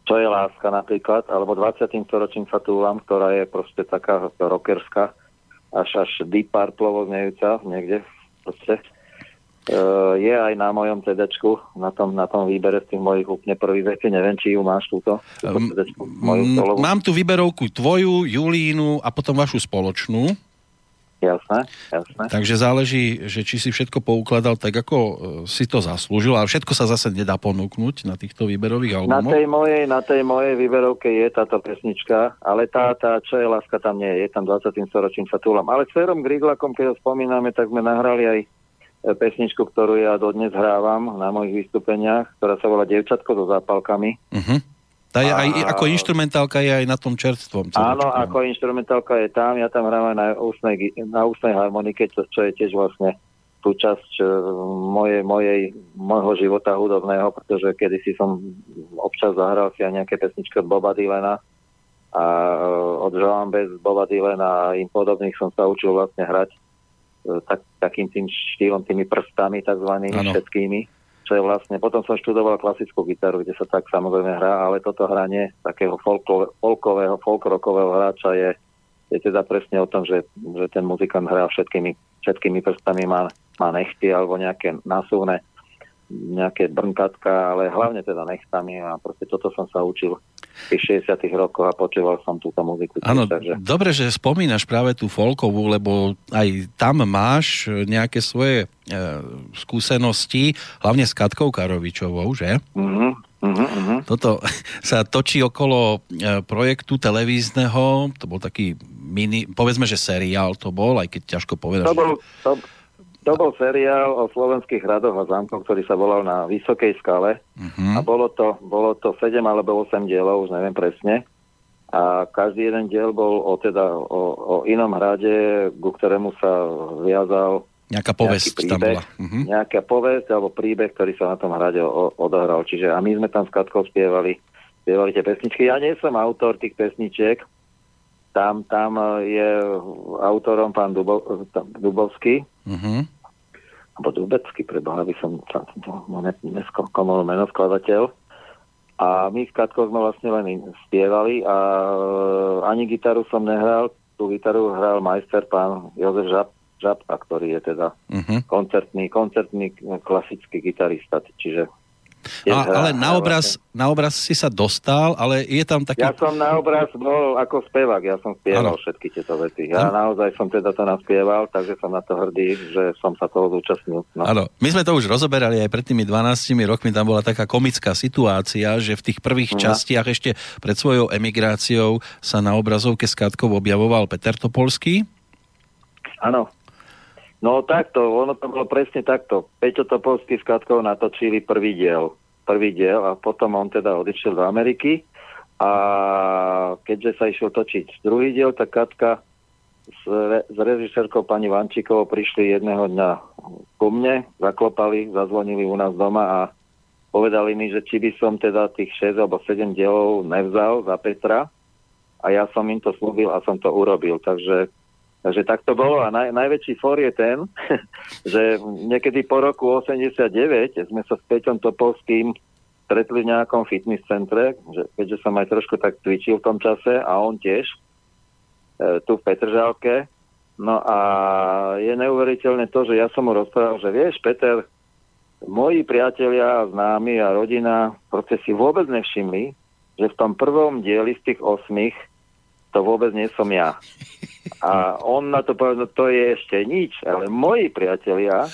Čo je láska napríklad, alebo 20. storočím sa túlam, ktorá je proste taká rockerská, až až Deep Purple niekde proste. Uh, je aj na mojom CD-čku, na tom, na tom výbere z tých mojich úplne prvých vecí. Neviem, či ju máš túto, túto CD-čku, moju solovú. Mám tu vyberovku tvoju, Julínu a potom vašu spoločnú. Jasné, jasné. Takže záleží, že či si všetko poukladal tak, ako e, si to zaslúžil, ale všetko sa zase nedá ponúknuť na týchto výberových albumoch. Na tej mojej, na tej mojej výberovke je táto pesnička, ale tá, tá čo je láska tam nie je, je tam 20. storočím sa túlam. Ale s Ferom Gridlakom, keď ho spomíname, tak sme nahrali aj e, pesničku, ktorú ja dodnes hrávam na mojich vystúpeniach, ktorá sa volá Devčatko so zápalkami. Uh-huh. Tá je aj, a... ako instrumentálka je aj na tom čerstvom. Áno, ako instrumentálka je tam, ja tam hrávam na ústnej, na ústnej harmonike, čo, čo je tiež vlastne uh, moje, mojej, môjho života hudobného, pretože kedysi som občas zahral si aj nejaké pesničky od Boba Dylana a uh, od Joan Bez, Boba Dylana a im podobných som sa učil vlastne hrať tak, takým tým štýlom, tými prstami takzvanými ano. všetkými čo je vlastne, potom som študoval klasickú gitaru, kde sa tak samozrejme hrá, ale toto hranie takého folko, folkového, folkrockového hráča je, je teda presne o tom, že, že ten muzikant hrá všetkými, všetkými prstami, má, má nechty alebo nejaké násuvné nejaké brnkatka, ale hlavne teda nechtami a proste toto som sa učil v tých 60 rokoch a počúval som túto muziku. Áno, takže... dobre, že spomínaš práve tú folkovú, lebo aj tam máš nejaké svoje e, skúsenosti, hlavne s Katkou Karovičovou, že? Uh-huh, uh-huh. Toto sa točí okolo e, projektu televízneho, to bol taký mini, povedzme, že seriál to bol, aj keď ťažko povedať. To bol, to, to bol seriál o slovenských hradoch a zámkoch, ktorý sa volal na Vysokej skale uh-huh. a bolo to, bolo to 7 alebo 8 dielov, už neviem presne. A každý jeden diel bol o, teda, o, o inom hrade, ku ktorému sa viazal Nejaká povesť príbeh, tam bola. Uh-huh. Nejaká povesť alebo príbeh, ktorý sa na tom hrade o, odohral. Čiže a my sme tam s Katkou spievali, spievali tie pesničky. Ja nie som autor tých pesničiek, tam, tam je autorom pán Dubo, Dubovský, uh-huh alebo Dubecký, preboha, by som sa neskomol meno skladateľ. A my s Katkou sme vlastne len spievali a e, ani gitaru som nehral, tú gitaru hral majster pán Jozef Žab, Žabka, ktorý je teda uh-huh. koncertný, koncertný klasický gitarista, čiže a, ale na obraz, na obraz si sa dostal, ale je tam taký... Ja som na obraz bol ako spevák, ja som spieval ano. všetky tieto veci. Ja ano. naozaj som teda to naspieval, takže som na to hrdý, že som sa toho zúčastnil. No. Áno, my sme to už rozoberali aj pred tými 12 rokmi, tam bola taká komická situácia, že v tých prvých no. častiach ešte pred svojou emigráciou sa na obrazovke s Katkou objavoval Peter Topolský. Áno. No takto, ono to bolo presne takto. Peťo Topolský s Katkou natočili prvý diel. Prvý diel a potom on teda odišiel do Ameriky a keďže sa išiel točiť druhý diel, tak Katka s, re, s režisérkou pani Vančíkovou prišli jedného dňa ku mne, zaklopali, zazvonili u nás doma a povedali mi, že či by som teda tých 6 alebo 7 dielov nevzal za Petra a ja som im to slúbil a som to urobil. Takže Takže tak to bolo a naj, najväčší for je ten, že niekedy po roku 89 sme sa s Peťom Topolským stretli v nejakom fitness centre, že, keďže som aj trošku tak cvičil v tom čase a on tiež, e, tu v Petržálke. No a je neuveriteľné to, že ja som mu rozprával, že vieš, Peter, moji priatelia, známi a rodina proste si vôbec nevšimli, že v tom prvom dieli z tých osmých to vôbec nie som ja. A on na to povedal, no to je ešte nič, ale moji priatelia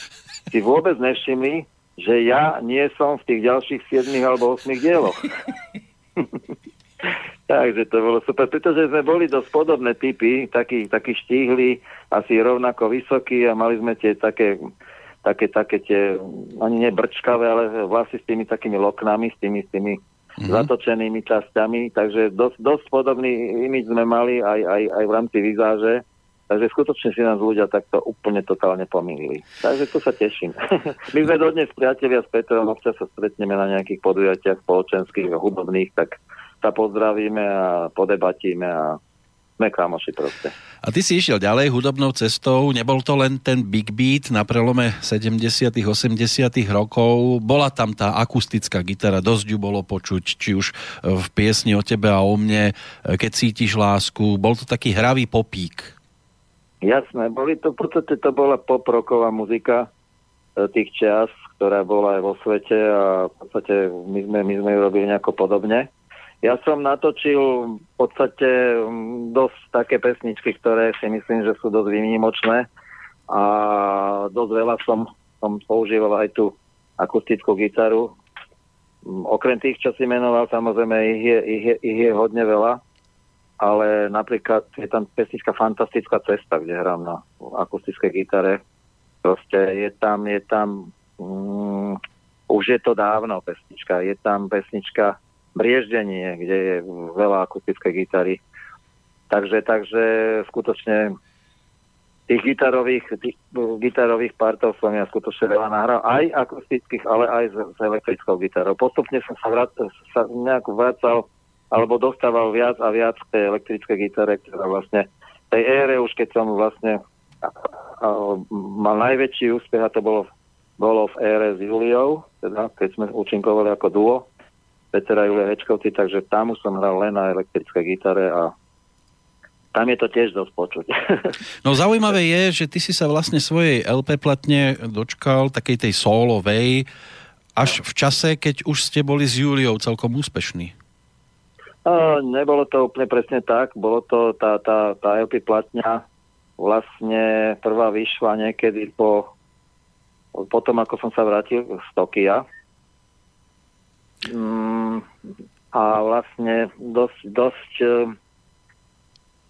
si vôbec nevšimli, že ja nie som v tých ďalších 7 alebo 8 dieloch. Takže to bolo super, pretože sme boli dosť podobné typy, takí, takí štíhli, asi rovnako vysokí a mali sme tie také, také, také tie, ani nebrčkavé, ale vlasy s tými takými loknami, s tými, s tými mm-hmm. zatočenými časťami, takže dosť, dosť podobný imič sme mali aj, aj, aj v rámci vizáže, takže skutočne si nás ľudia takto úplne totálne pomýlili. Takže to sa teším. My sme dodnes priatelia s Petrom, občas sa stretneme na nejakých podujatiach spoločenských a hudobných, tak sa pozdravíme a podebatíme a sme kamoši proste. A ty si išiel ďalej hudobnou cestou, nebol to len ten big beat na prelome 70 80 rokov, bola tam tá akustická gitara, dosť ju bolo počuť, či už v piesni o tebe a o mne, keď cítiš lásku, bol to taký hravý popík. Jasné, boli to, v podstate to bola poproková muzika e, tých čas, ktorá bola aj vo svete a v podstate my sme, my sme ju robili nejako podobne. Ja som natočil v podstate mm, dosť také pesničky, ktoré si myslím, že sú dosť výnimočné a dosť veľa som, som používal aj tú akustickú gitaru. Mm, okrem tých, čo si menoval, samozrejme ich je, ich je, ich je hodne veľa, ale napríklad je tam pesnička Fantastická cesta, kde hrám na akustickej gitare. Proste je tam, je tam, mm, už je to dávno pesnička, je tam pesnička brieždenie, kde je veľa akustickej gitary. Takže, takže skutočne tých gitarových, tých gitarových partov som ja skutočne veľa nahral, aj akustických, ale aj s, s elektrickou gitarou. Postupne som sa, vrat, sa nejak vracal alebo dostával viac a viac k tej elektrickej gitare, ktorá vlastne tej ére už keď som vlastne a, a, mal najväčší úspech a to bolo, bolo v ére s Juliou, teda keď sme účinkovali ako duo, Petra Julia Hečkovci, takže tam už som hral len na elektrické gitare a tam je to tiež dosť počuť. No zaujímavé je, že ty si sa vlastne svojej LP platne dočkal takej tej solovej až v čase, keď už ste boli s Juliou celkom úspešní. A, nebolo to úplne presne tak. Bolo to tá, tá, tá LP platňa vlastne prvá vyšla niekedy po potom, ako som sa vrátil z Tokia a vlastne dosť, dosť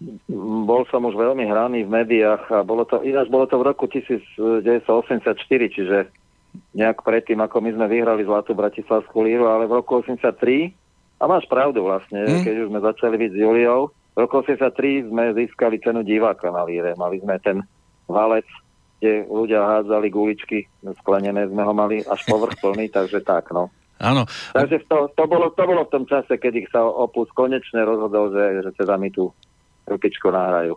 mm, bol som už veľmi hraný v médiách a bolo to, ináč bolo to v roku 1984, čiže nejak predtým, ako my sme vyhrali Zlatú Bratislavskú líru, ale v roku 83, a máš pravdu vlastne, hmm. keď už sme začali byť s Juliou, v roku 83 sme získali cenu diváka na líre. Mali sme ten valec, kde ľudia hádzali guličky sklenené, sme ho mali až povrch plný, takže tak, no. Áno. Takže to, to, bolo, to bolo v tom čase, kedy sa Opus konečne rozhodol, že, že teda mi tu rukičko nahrajú.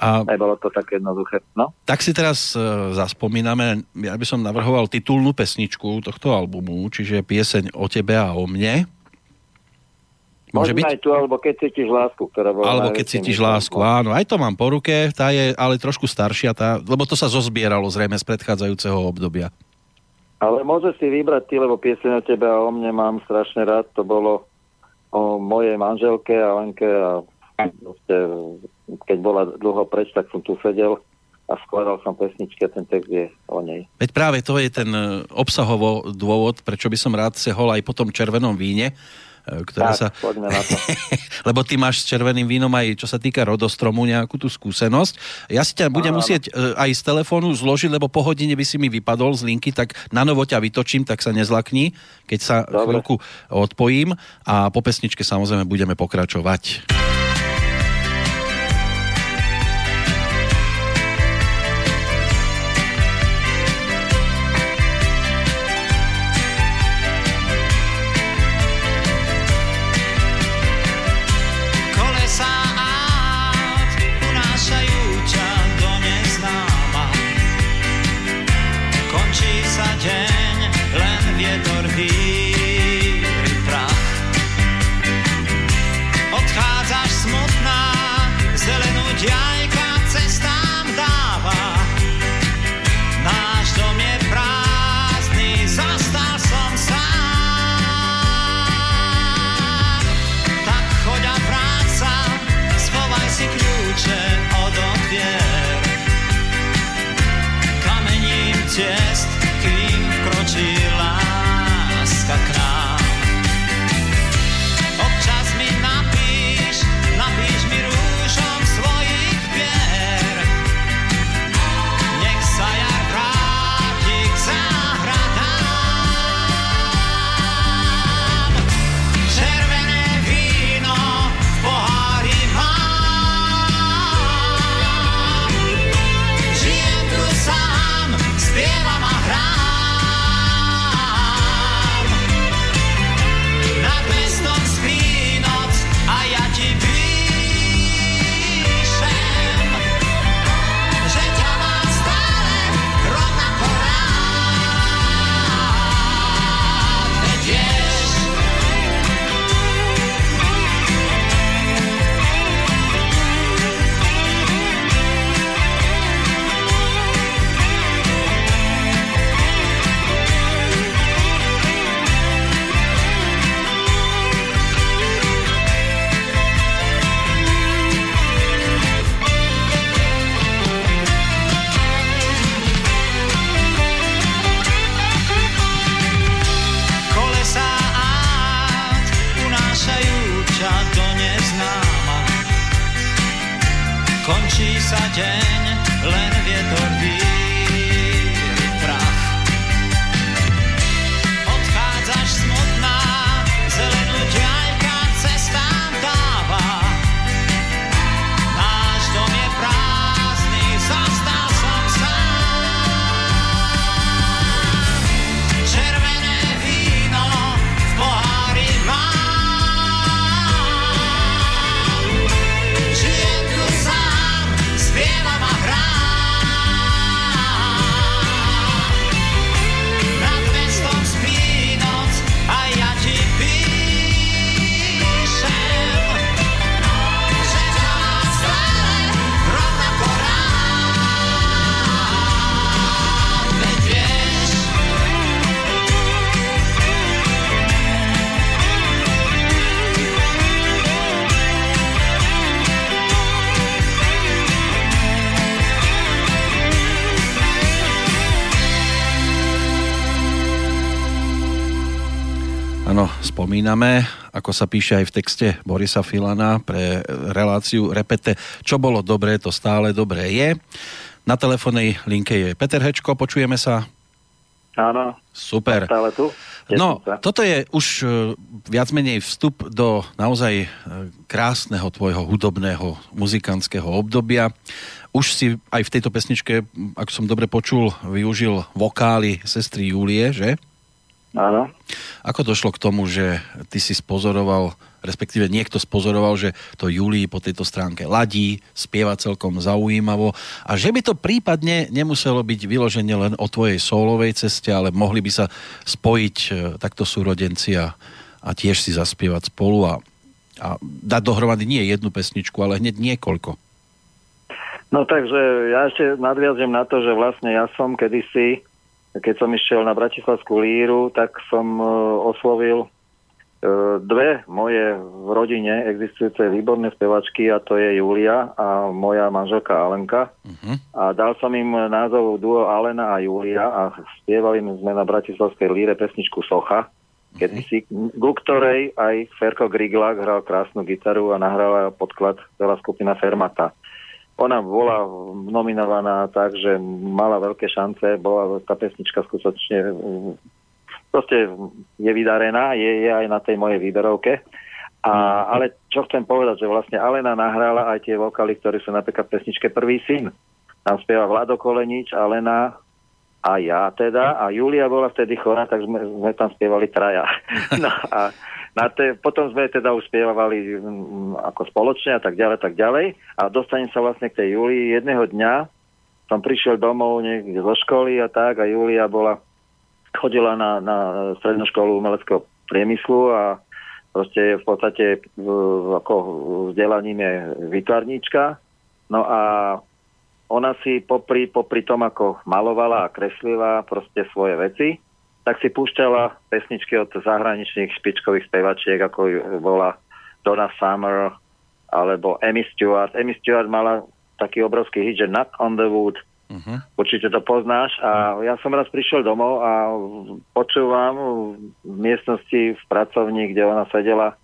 A Nebolo to tak jednoduché. No? Tak si teraz uh, zaspomíname, ja by som navrhoval titulnú pesničku tohto albumu, čiže pieseň o tebe a o mne. Môže byť? aj tu, alebo keď cítiš lásku, ktorá bola Alebo keď cítiš lásku, áno, aj to mám po ruke, tá je ale trošku staršia, tá, lebo to sa zozbieralo zrejme z predchádzajúceho obdobia. Ale môže si vybrať ty, lebo pieseň o tebe a o mne mám strašne rád. To bolo o mojej manželke a Lenke a keď bola dlho preč, tak som tu sedel a skladal som pesničky a ten text je o nej. Veď práve to je ten e, obsahovo dôvod, prečo by som rád sehol aj po tom červenom víne, ktoré tak, sa... poďme na to. Lebo ty máš s červeným vínom aj, čo sa týka rodostromu, nejakú tú skúsenosť. Ja si ťa budem áno, musieť áno. aj z telefónu zložiť, lebo po hodine by si mi vypadol z linky, tak na novo ťa vytočím, tak sa nezlakni, keď sa Dobre. chvíľku odpojím a po pesničke samozrejme budeme pokračovať. sergeant. Spomíname, ako sa píše aj v texte Borisa Filana pre reláciu Repete, čo bolo dobré, to stále dobré je. Na telefónnej linke je Peter Hečko, počujeme sa? Áno. Super. Stále tu? No, toto je už e, viac menej vstup do naozaj e, krásneho tvojho hudobného muzikantského obdobia. Už si aj v tejto pesničke, ak som dobre počul, využil vokály sestry Julie, že? Áno. Ako došlo k tomu, že ty si spozoroval, respektíve niekto spozoroval, že to Julii po tejto stránke ladí, spieva celkom zaujímavo a že by to prípadne nemuselo byť vyloženie len o tvojej solovej ceste, ale mohli by sa spojiť e, takto súrodenci a, a tiež si zaspievať spolu a, a dať dohromady nie jednu pesničku, ale hneď niekoľko. No takže ja ešte nadviazem na to, že vlastne ja som kedysi keď som išiel na Bratislavskú líru, tak som uh, oslovil uh, dve moje v rodine existujúce výborné spevačky a to je Julia a moja manželka Alenka. Uh-huh. A dal som im názov duo Alena a Julia a spievali sme na Bratislavskej líre pesničku Socha, uh-huh. kedy si, ku ktorej aj Ferko Griglák hral krásnu gitaru a nahrala podklad celá skupina Fermata. Ona bola nominovaná tak, že mala veľké šance, bola tá pesnička skutočne proste je vydarená, je, je aj na tej mojej výberovke. A, ale čo chcem povedať, že vlastne Alena nahrála aj tie vokály, ktoré sú napríklad v pesničke Prvý syn. Tam spieva Vlado Kolenič, Alena a ja teda. A Julia bola vtedy chorá, tak sme, sme tam spievali traja. No a na te, potom sme teda už spievali um, ako spoločne a tak ďalej, tak ďalej. A dostanem sa vlastne k tej Julii. Jedného dňa som prišiel domov niekde zo školy a tak a Julia bola, chodila na, na strednú školu umeleckého priemyslu a proste v podstate ako vzdelaním je vytvarníčka. No a ona si popri, popri tom, ako malovala a kreslila proste svoje veci, tak si púšťala pesničky od zahraničných špičkových spevačiek, ako bola Donna Summer alebo Amy Stewart. Amy Stewart mala taký obrovský hit, že Knock on the Wood. Uh-huh. Určite to poznáš. A ja som raz prišiel domov a počúvam v miestnosti v pracovni, kde ona sedela,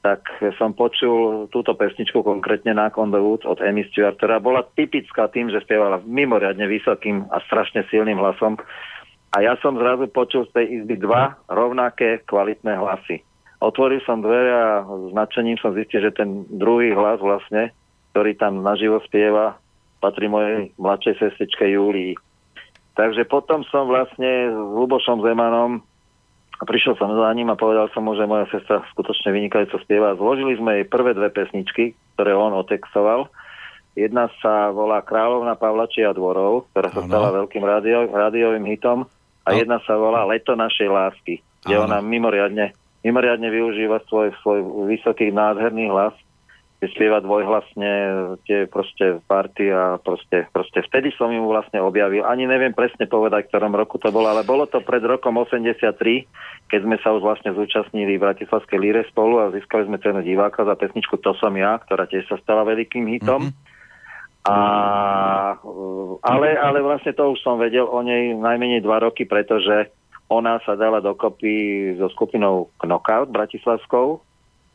tak som počul túto pesničku, konkrétne Knock on the Wood od Amy Stewart, ktorá bola typická tým, že spievala mimoriadne vysokým a strašne silným hlasom a ja som zrazu počul z tej izby dva rovnaké kvalitné hlasy. Otvoril som dvere a značením som zistil, že ten druhý hlas vlastne, ktorý tam naživo spieva, patrí mojej mladšej sestričke Júlii. Takže potom som vlastne s Lubošom Zemanom prišiel som za ním a povedal som mu, že moja sestra skutočne vynikajúco spieva. Zložili sme jej prvé dve pesničky, ktoré on otextoval. Jedna sa volá Kráľovna Pavlačia dvorov, ktorá sa stala veľkým rádio, rádiovým hitom a no. jedna sa volá Leto našej lásky, kde Áno. ona mimoriadne, mimoriadne využíva svoj, svoj vysoký nádherný hlas, kde spieva dvojhlasne tie proste party a proste, proste vtedy som ju vlastne objavil. Ani neviem presne povedať, v ktorom roku to bolo, ale bolo to pred rokom 83, keď sme sa už vlastne zúčastnili v Bratislavskej líre spolu a získali sme cenu diváka za pesničku To som ja, ktorá tiež sa stala veľkým hitom. Mm-hmm. A, ale, ale vlastne to už som vedel o nej najmenej dva roky, pretože ona sa dala dokopy so skupinou Knockout bratislavskou,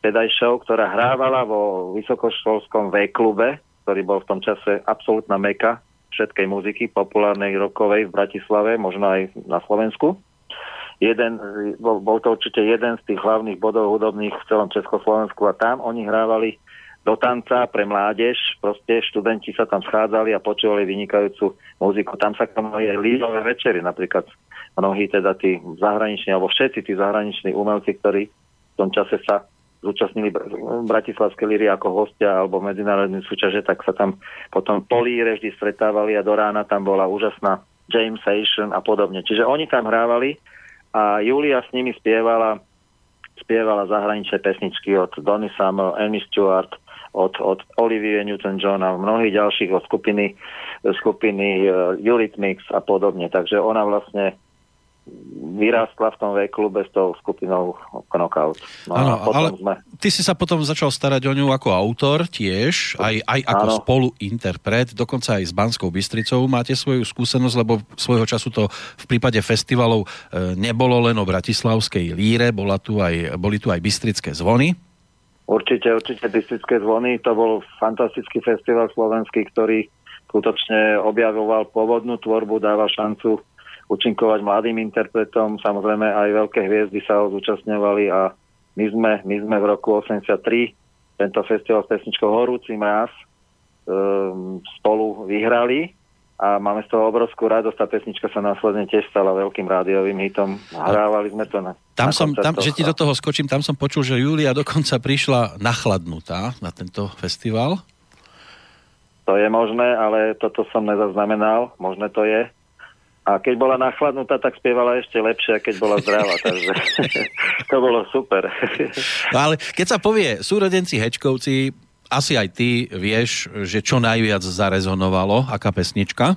tedajšou, ktorá hrávala vo vysokoškolskom V-klube ktorý bol v tom čase absolútna meka všetkej muziky, populárnej rokovej v Bratislave, možno aj na Slovensku. Jeden, bol, bol to určite jeden z tých hlavných bodov hudobných v celom Československu a tam oni hrávali do tanca pre mládež, proste študenti sa tam schádzali a počúvali vynikajúcu muziku. Tam sa konali aj lízové večery, napríklad mnohí teda tí zahraniční, alebo všetci tí zahraniční umelci, ktorí v tom čase sa zúčastnili Bratislavské líry ako hostia alebo medzinárodné súťaže, tak sa tam potom po líre vždy stretávali a do rána tam bola úžasná James Station a podobne. Čiže oni tam hrávali a Julia s nimi spievala spievala zahraničné pesničky od Donny Summer, Amy Stewart, od, od Olivie Newton-John a mnohých ďalších od skupiny, skupiny Eurythmics a podobne. Takže ona vlastne vyrástla v tom V-klube s tou skupinou Knockout. No ano, ale sme... ty si sa potom začal starať o ňu ako autor tiež, aj, aj ako ano. spoluinterpret, dokonca aj s Banskou Bystricou máte svoju skúsenosť, lebo svojho času to v prípade festivalov e, nebolo len o Bratislavskej líre, bola tu aj, boli tu aj Bystrické zvony. Určite, určite Bystrické zvony, to bol fantastický festival slovenský, ktorý skutočne objavoval pôvodnú tvorbu, dával šancu účinkovať mladým interpretom. Samozrejme aj veľké hviezdy sa ho zúčastňovali a my sme, my sme v roku 83 tento festival s pesničkou Horúci mraz um, spolu vyhrali a máme z toho obrovskú radosť. Tá pesnička sa následne tiež stala veľkým rádiovým hitom. Hrávali sme to na tam na som, tam, že ti do toho skočím, tam som počul, že Julia dokonca prišla nachladnutá na tento festival. To je možné, ale toto som nezaznamenal. Možné to je. A keď bola nachladnutá, tak spievala ešte lepšie, keď bola zdravá. takže to bolo super. no ale keď sa povie súrodenci Hečkovci, asi aj ty vieš, že čo najviac zarezonovalo, aká pesnička?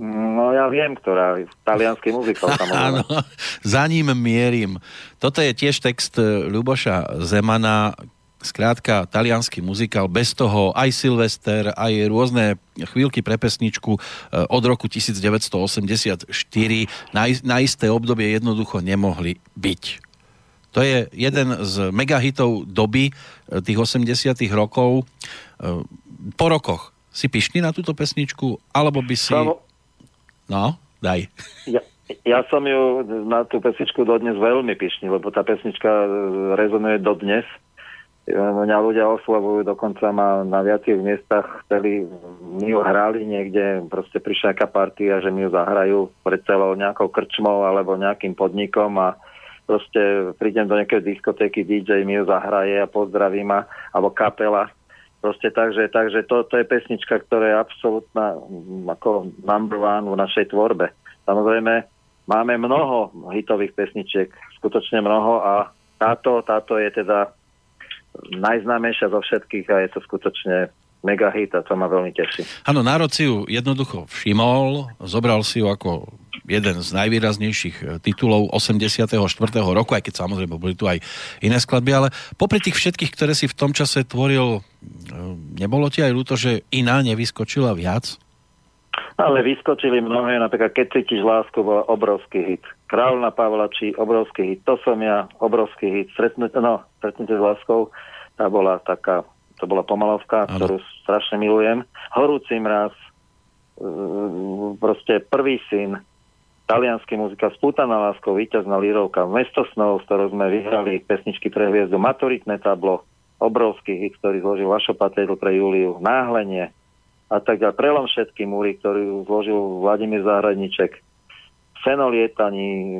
No ja viem, ktorá. Talianský muzikál Áno, za ním mierim. Toto je tiež text Ľuboša Zemana, skrátka talianský muzikál, bez toho aj Silvester, aj rôzne chvíľky pre pesničku eh, od roku 1984 na, na isté obdobie jednoducho nemohli byť. To je jeden z megahitov doby eh, tých 80 rokov. Eh, po rokoch si pišný na túto pesničku, alebo by si... No, daj. Ja, ja som ju na tú pesničku dodnes veľmi pišný, lebo tá pesnička rezonuje dodnes. Mňa ľudia oslavujú, dokonca ma na viacerých miestach chceli, my ju hrali niekde, proste prišla nejaká partia, že mi ju zahrajú pred celou nejakou krčmou alebo nejakým podnikom a proste prídem do nejakej diskotéky, DJ mi ju zahraje a pozdraví ma, alebo kapela. Proste takže, takže to, to je pesnička, ktorá je absolútna ako number one v našej tvorbe. Samozrejme, máme mnoho hitových pesničiek, skutočne mnoho a táto, táto je teda najznámejšia zo všetkých a je to skutočne mega hit a to ma veľmi teší. Áno, národ si ju jednoducho všimol, zobral si ju ako jeden z najvýraznejších e, titulov 84. roku, aj keď samozrejme boli tu aj iné skladby, ale popri tých všetkých, ktoré si v tom čase tvoril, e, nebolo ti aj ľúto, že iná nevyskočila viac? Ale vyskočili mnohé, napríklad Keď cítiš lásku, bol obrovský hit. Kráľ na Pavlači, obrovský hit. To som ja, obrovský hit. Stretnutie, no, stretnutie s láskou tá bola taká, to bola pomalovka, ano. ktorú strašne milujem. Horúci mraz, mm, proste prvý syn, talianský muzika, Spútaná láskou, víťazná lírovka, Mesto snov, s ktorou sme vyhrali pesničky pre hviezdu, maturitné tablo, obrovský hit, ktorý zložil Vašo Patédl pre Juliu, náhlenie a tak ďalej. Prelom všetky múry, ktorý zložil Vladimír Zahradníček, fenolietaní,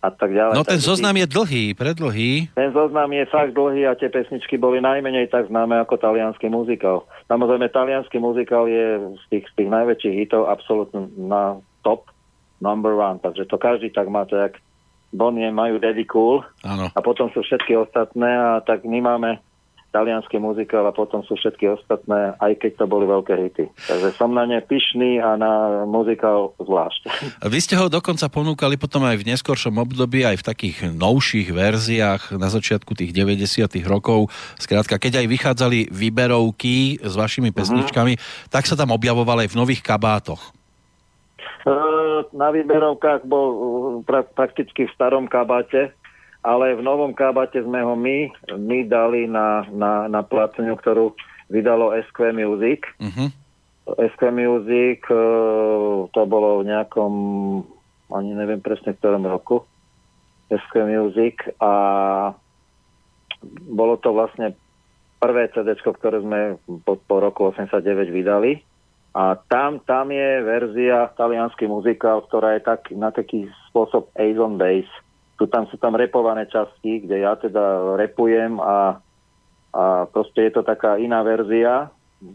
a tak ďalej. No ten zoznam je dlhý, predlhý. Ten zoznam je fakt dlhý a tie pesničky boli najmenej tak známe ako talianský muzikál. Samozrejme, talianský muzikál je z tých, z tých najväčších hitov absolútne na top number one, takže to každý tak má, to jak Bonnie majú Daddy Cool Áno. a potom sú všetky ostatné a tak my máme talianský muzikál a potom sú všetky ostatné, aj keď to boli veľké hity. Takže som na ne pyšný a na muzikál zvlášť. Vy ste ho dokonca ponúkali potom aj v neskoršom období, aj v takých novších verziách na začiatku tých 90 rokov. Skrátka, keď aj vychádzali výberovky s vašimi mhm. pesničkami, uh-huh. tak sa tam objavoval aj v nových kabátoch. E, na výberovkách bol pra- prakticky v starom kabáte, ale v novom kábate sme ho my, my dali na, na, na platňu, ktorú vydalo SQ Music. Uh-huh. SQ Music e, to bolo v nejakom, ani neviem presne v ktorom roku, SQ Music a bolo to vlastne prvé CD, ktoré sme po, po roku 89 vydali. A tam, tam je verzia talianský muzikál, ktorá je tak, na taký spôsob Ace on Bass. Tu tam sú tam repované časti, kde ja teda repujem a, a proste je to taká iná verzia,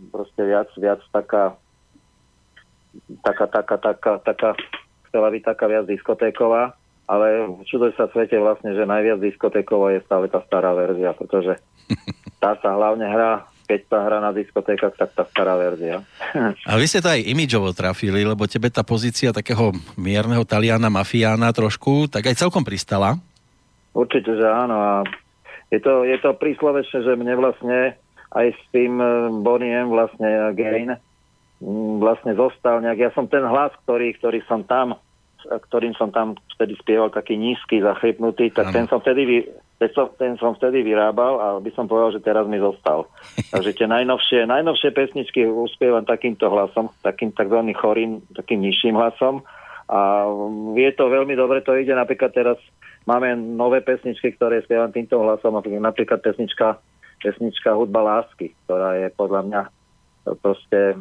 proste viac, viac taká taká, taká, taká, taká, chcela byť taká viac diskotéková, ale čuduj sa svete vlastne, že najviac diskotéková je stále tá stará verzia, pretože tá sa hlavne hrá keď sa hrá na diskotékach, tak tá stará verzia. A vy ste to aj imidžovo trafili, lebo tebe tá pozícia takého mierneho taliana, mafiána trošku, tak aj celkom pristala. Určite, že áno. A je to, je to príslovečné, že mne vlastne aj s tým eh, Boniem vlastne Gain vlastne zostal nejak, ja som ten hlas, ktorý, ktorý som tam ktorým som tam vtedy spieval taký nízky, zachrypnutý, tak ano. ten som vtedy ten som, ten som vtedy vyrábal a by som povedal, že teraz mi zostal. Takže tie najnovšie, najnovšie pesničky uspievam takýmto hlasom, takým tzv. chorým, takým nižším hlasom a je to veľmi dobre, to ide napríklad teraz máme nové pesničky, ktoré spievam týmto hlasom, napríklad pesnička, pesnička Hudba lásky, ktorá je podľa mňa proste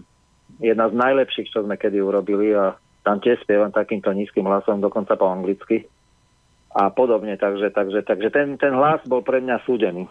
jedna z najlepších, čo sme kedy urobili a tam tiež spievam takýmto nízkym hlasom, dokonca po anglicky a podobne. Takže, takže, takže ten, ten hlas bol pre mňa súdený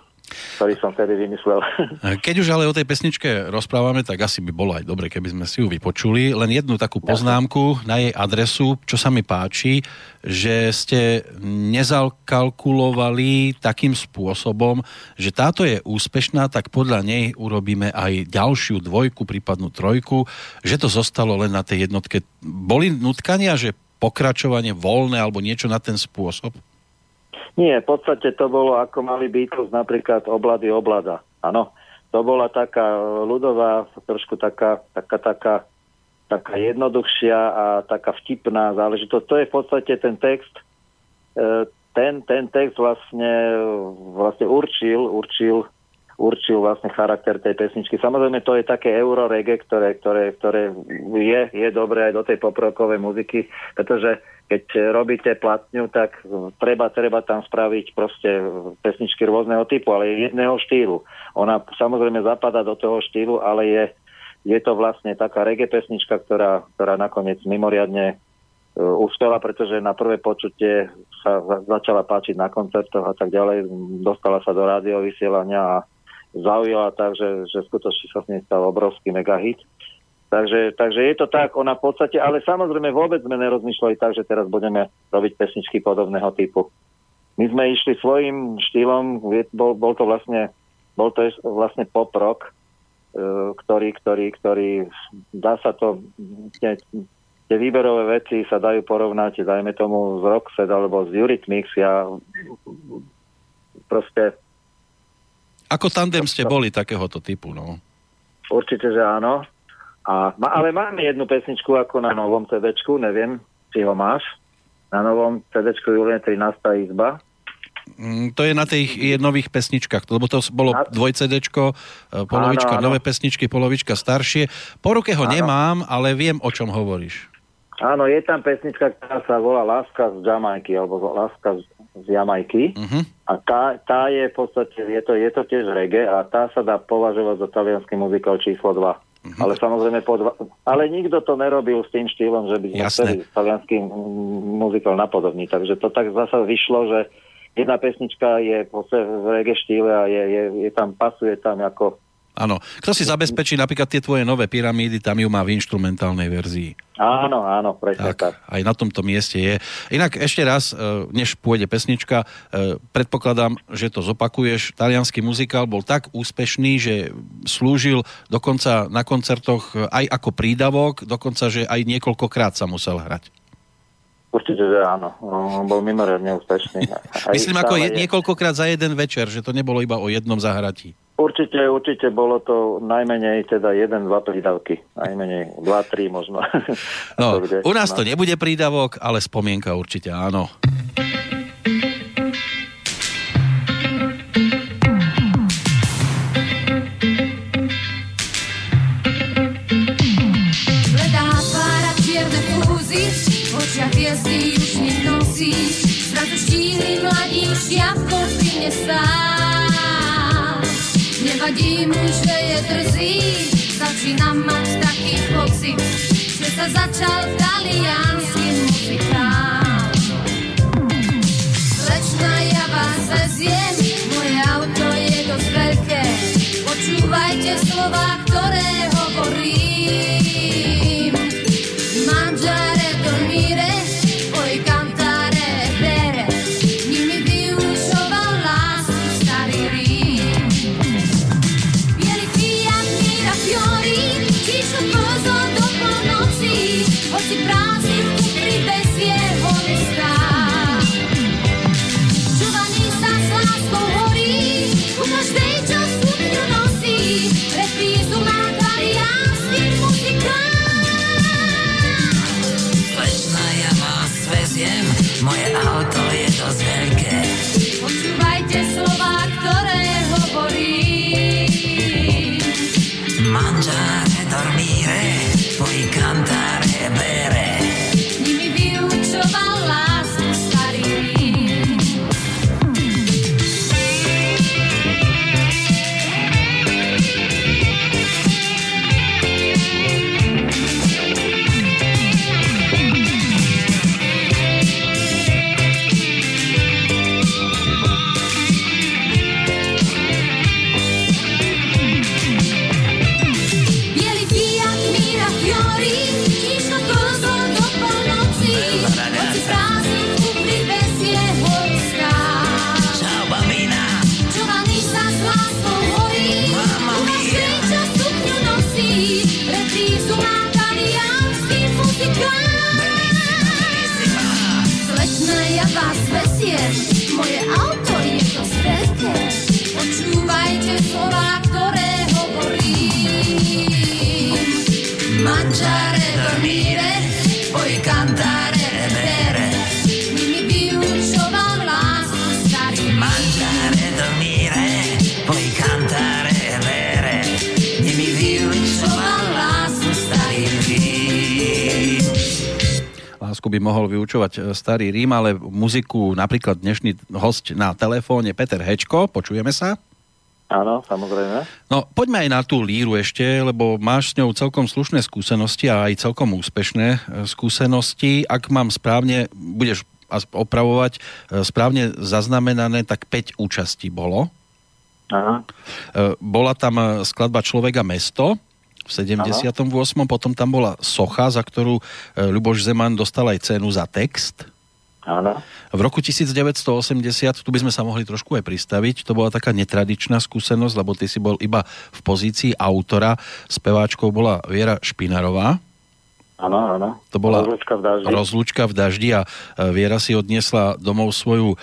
ktorý som vtedy vymyslel. Keď už ale o tej pesničke rozprávame, tak asi by bolo aj dobre, keby sme si ju vypočuli. Len jednu takú poznámku na jej adresu, čo sa mi páči, že ste nezalkalkulovali takým spôsobom, že táto je úspešná, tak podľa nej urobíme aj ďalšiu dvojku, prípadnú trojku, že to zostalo len na tej jednotke. Boli nutkania, že pokračovanie voľné alebo niečo na ten spôsob? Nie, v podstate to bolo ako mali Beatles napríklad oblady oblada. Áno, to bola taká ľudová, trošku taká, taká, taká, taká jednoduchšia a taká vtipná záležitosť. To je v podstate ten text, e, ten, ten text vlastne, vlastne určil, určil určil vlastne charakter tej pesničky. Samozrejme, to je také euro reggae, ktoré, ktoré, ktoré je, je dobré aj do tej poprokovej muziky, pretože keď robíte platňu, tak treba, treba tam spraviť proste pesničky rôzneho typu, ale jedného štýlu. Ona samozrejme zapadá do toho štýlu, ale je, je to vlastne taká reggae pesnička, ktorá, ktorá nakoniec mimoriadne uh, uspela, pretože na prvé počutie sa začala páčiť na koncertoch a tak ďalej. Dostala sa do rádiovysielania a zaujala tak, že, že skutočne sa s nej stal obrovský megahit. Takže, takže je to tak, ona v podstate, ale samozrejme vôbec sme nerozmýšľali tak, že teraz budeme robiť pesničky podobného typu. My sme išli svojim štýlom, bol, bol to vlastne, bol to vlastne pop rock, e, ktorý, ktorý, ktorý, dá sa to, tie, tie výberové veci sa dajú porovnať, dajme tomu z Rockset alebo z Eurythmics, ja proste ako tandem ste boli takéhoto typu, no? Určite, že áno. A, ale máme jednu pesničku ako na novom cd neviem, či ho máš. Na novom cd Julie 13. izba. Mm, to je na tých nových pesničkách, lebo to bolo na... dvoj CD, e, polovička áno, áno. nové pesničky, polovička staršie. Po ruke ho áno. nemám, ale viem, o čom hovoríš. Áno, je tam pesnička, ktorá sa volá Láska z Jamajky, alebo Láska z z Jamajky uh-huh. a tá, tá je v podstate, je to, je to tiež reggae a tá sa dá považovať za talianský muzikál číslo 2. Uh-huh. Ale samozrejme, pod, ale nikto to nerobil s tým štýlom, že by sme chceli talianský muzikál napodobní. Takže to tak zase vyšlo, že jedna pesnička je v reggae štýle a je, je, je tam, pasuje tam ako Áno. Kto si zabezpečí napríklad tie tvoje nové pyramídy, tam ju má v instrumentálnej verzii. Áno, áno, presne tak, tak. Aj na tomto mieste je. Inak ešte raz, e, než pôjde pesnička, e, predpokladám, že to zopakuješ. Talianský muzikál bol tak úspešný, že slúžil dokonca na koncertoch aj ako prídavok, dokonca, že aj niekoľkokrát sa musel hrať. Určite, že áno. On bol mimoriadne úspešný. Aj Myslím, ako je, niekoľkokrát za jeden večer, že to nebolo iba o jednom zahratí. Určite, určite bolo to najmenej teda 1-2 prídavky. Najmenej 2-3 možno. No, u nás to nebude prídavok, ale spomienka určite áno. Hviezdy už nenosiš, z radosti mladíš, v korpine stáš. Nevadí mu, že je drzý, začína mať taký pocit, že sa začal taliansky muzikál. Slečna, ja vás veziem, moje auto je dosť veľké, počúvajte slova, ktoré mohol vyučovať e, starý Rím, ale muziku napríklad dnešný host na telefóne Peter Hečko, počujeme sa? Áno, samozrejme. No poďme aj na tú líru ešte, lebo máš s ňou celkom slušné skúsenosti a aj celkom úspešné e, skúsenosti. Ak mám správne, budeš opravovať, e, správne zaznamenané, tak 5 účastí bolo. Aha. Bola tam skladba Človek a mesto v 78. Potom tam bola Socha, za ktorú e, Ľuboš Zeman dostal aj cenu za text. Áno. V roku 1980, tu by sme sa mohli trošku aj pristaviť, to bola taká netradičná skúsenosť, lebo ty si bol iba v pozícii autora, speváčkou bola Viera Špinarová. Áno, áno. To bola Rozlučka v daždi. rozlúčka v daždi a e, Viera si odniesla domov svoju e,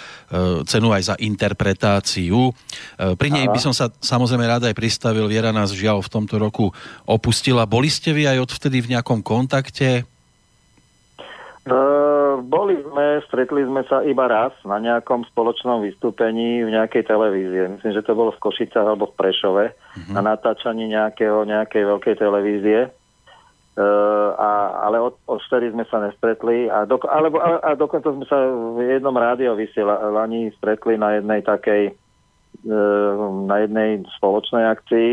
cenu aj za interpretáciu. E, Pri nej Aha. by som sa samozrejme rád aj pristavil. Viera nás žiaľ v tomto roku opustila. Boli ste vy aj odvtedy v nejakom kontakte? E, boli sme, stretli sme sa iba raz na nejakom spoločnom vystúpení v nejakej televízie. Myslím, že to bolo v Košicách alebo v Prešove Mhm. na natáčaní nejakého, nejakej veľkej televízie. A, ale od, od vtedy sme sa nestretli a, doko, alebo, a, a dokonca sme sa v jednom rádio vysielaní stretli na jednej takej e, na jednej spoločnej akcii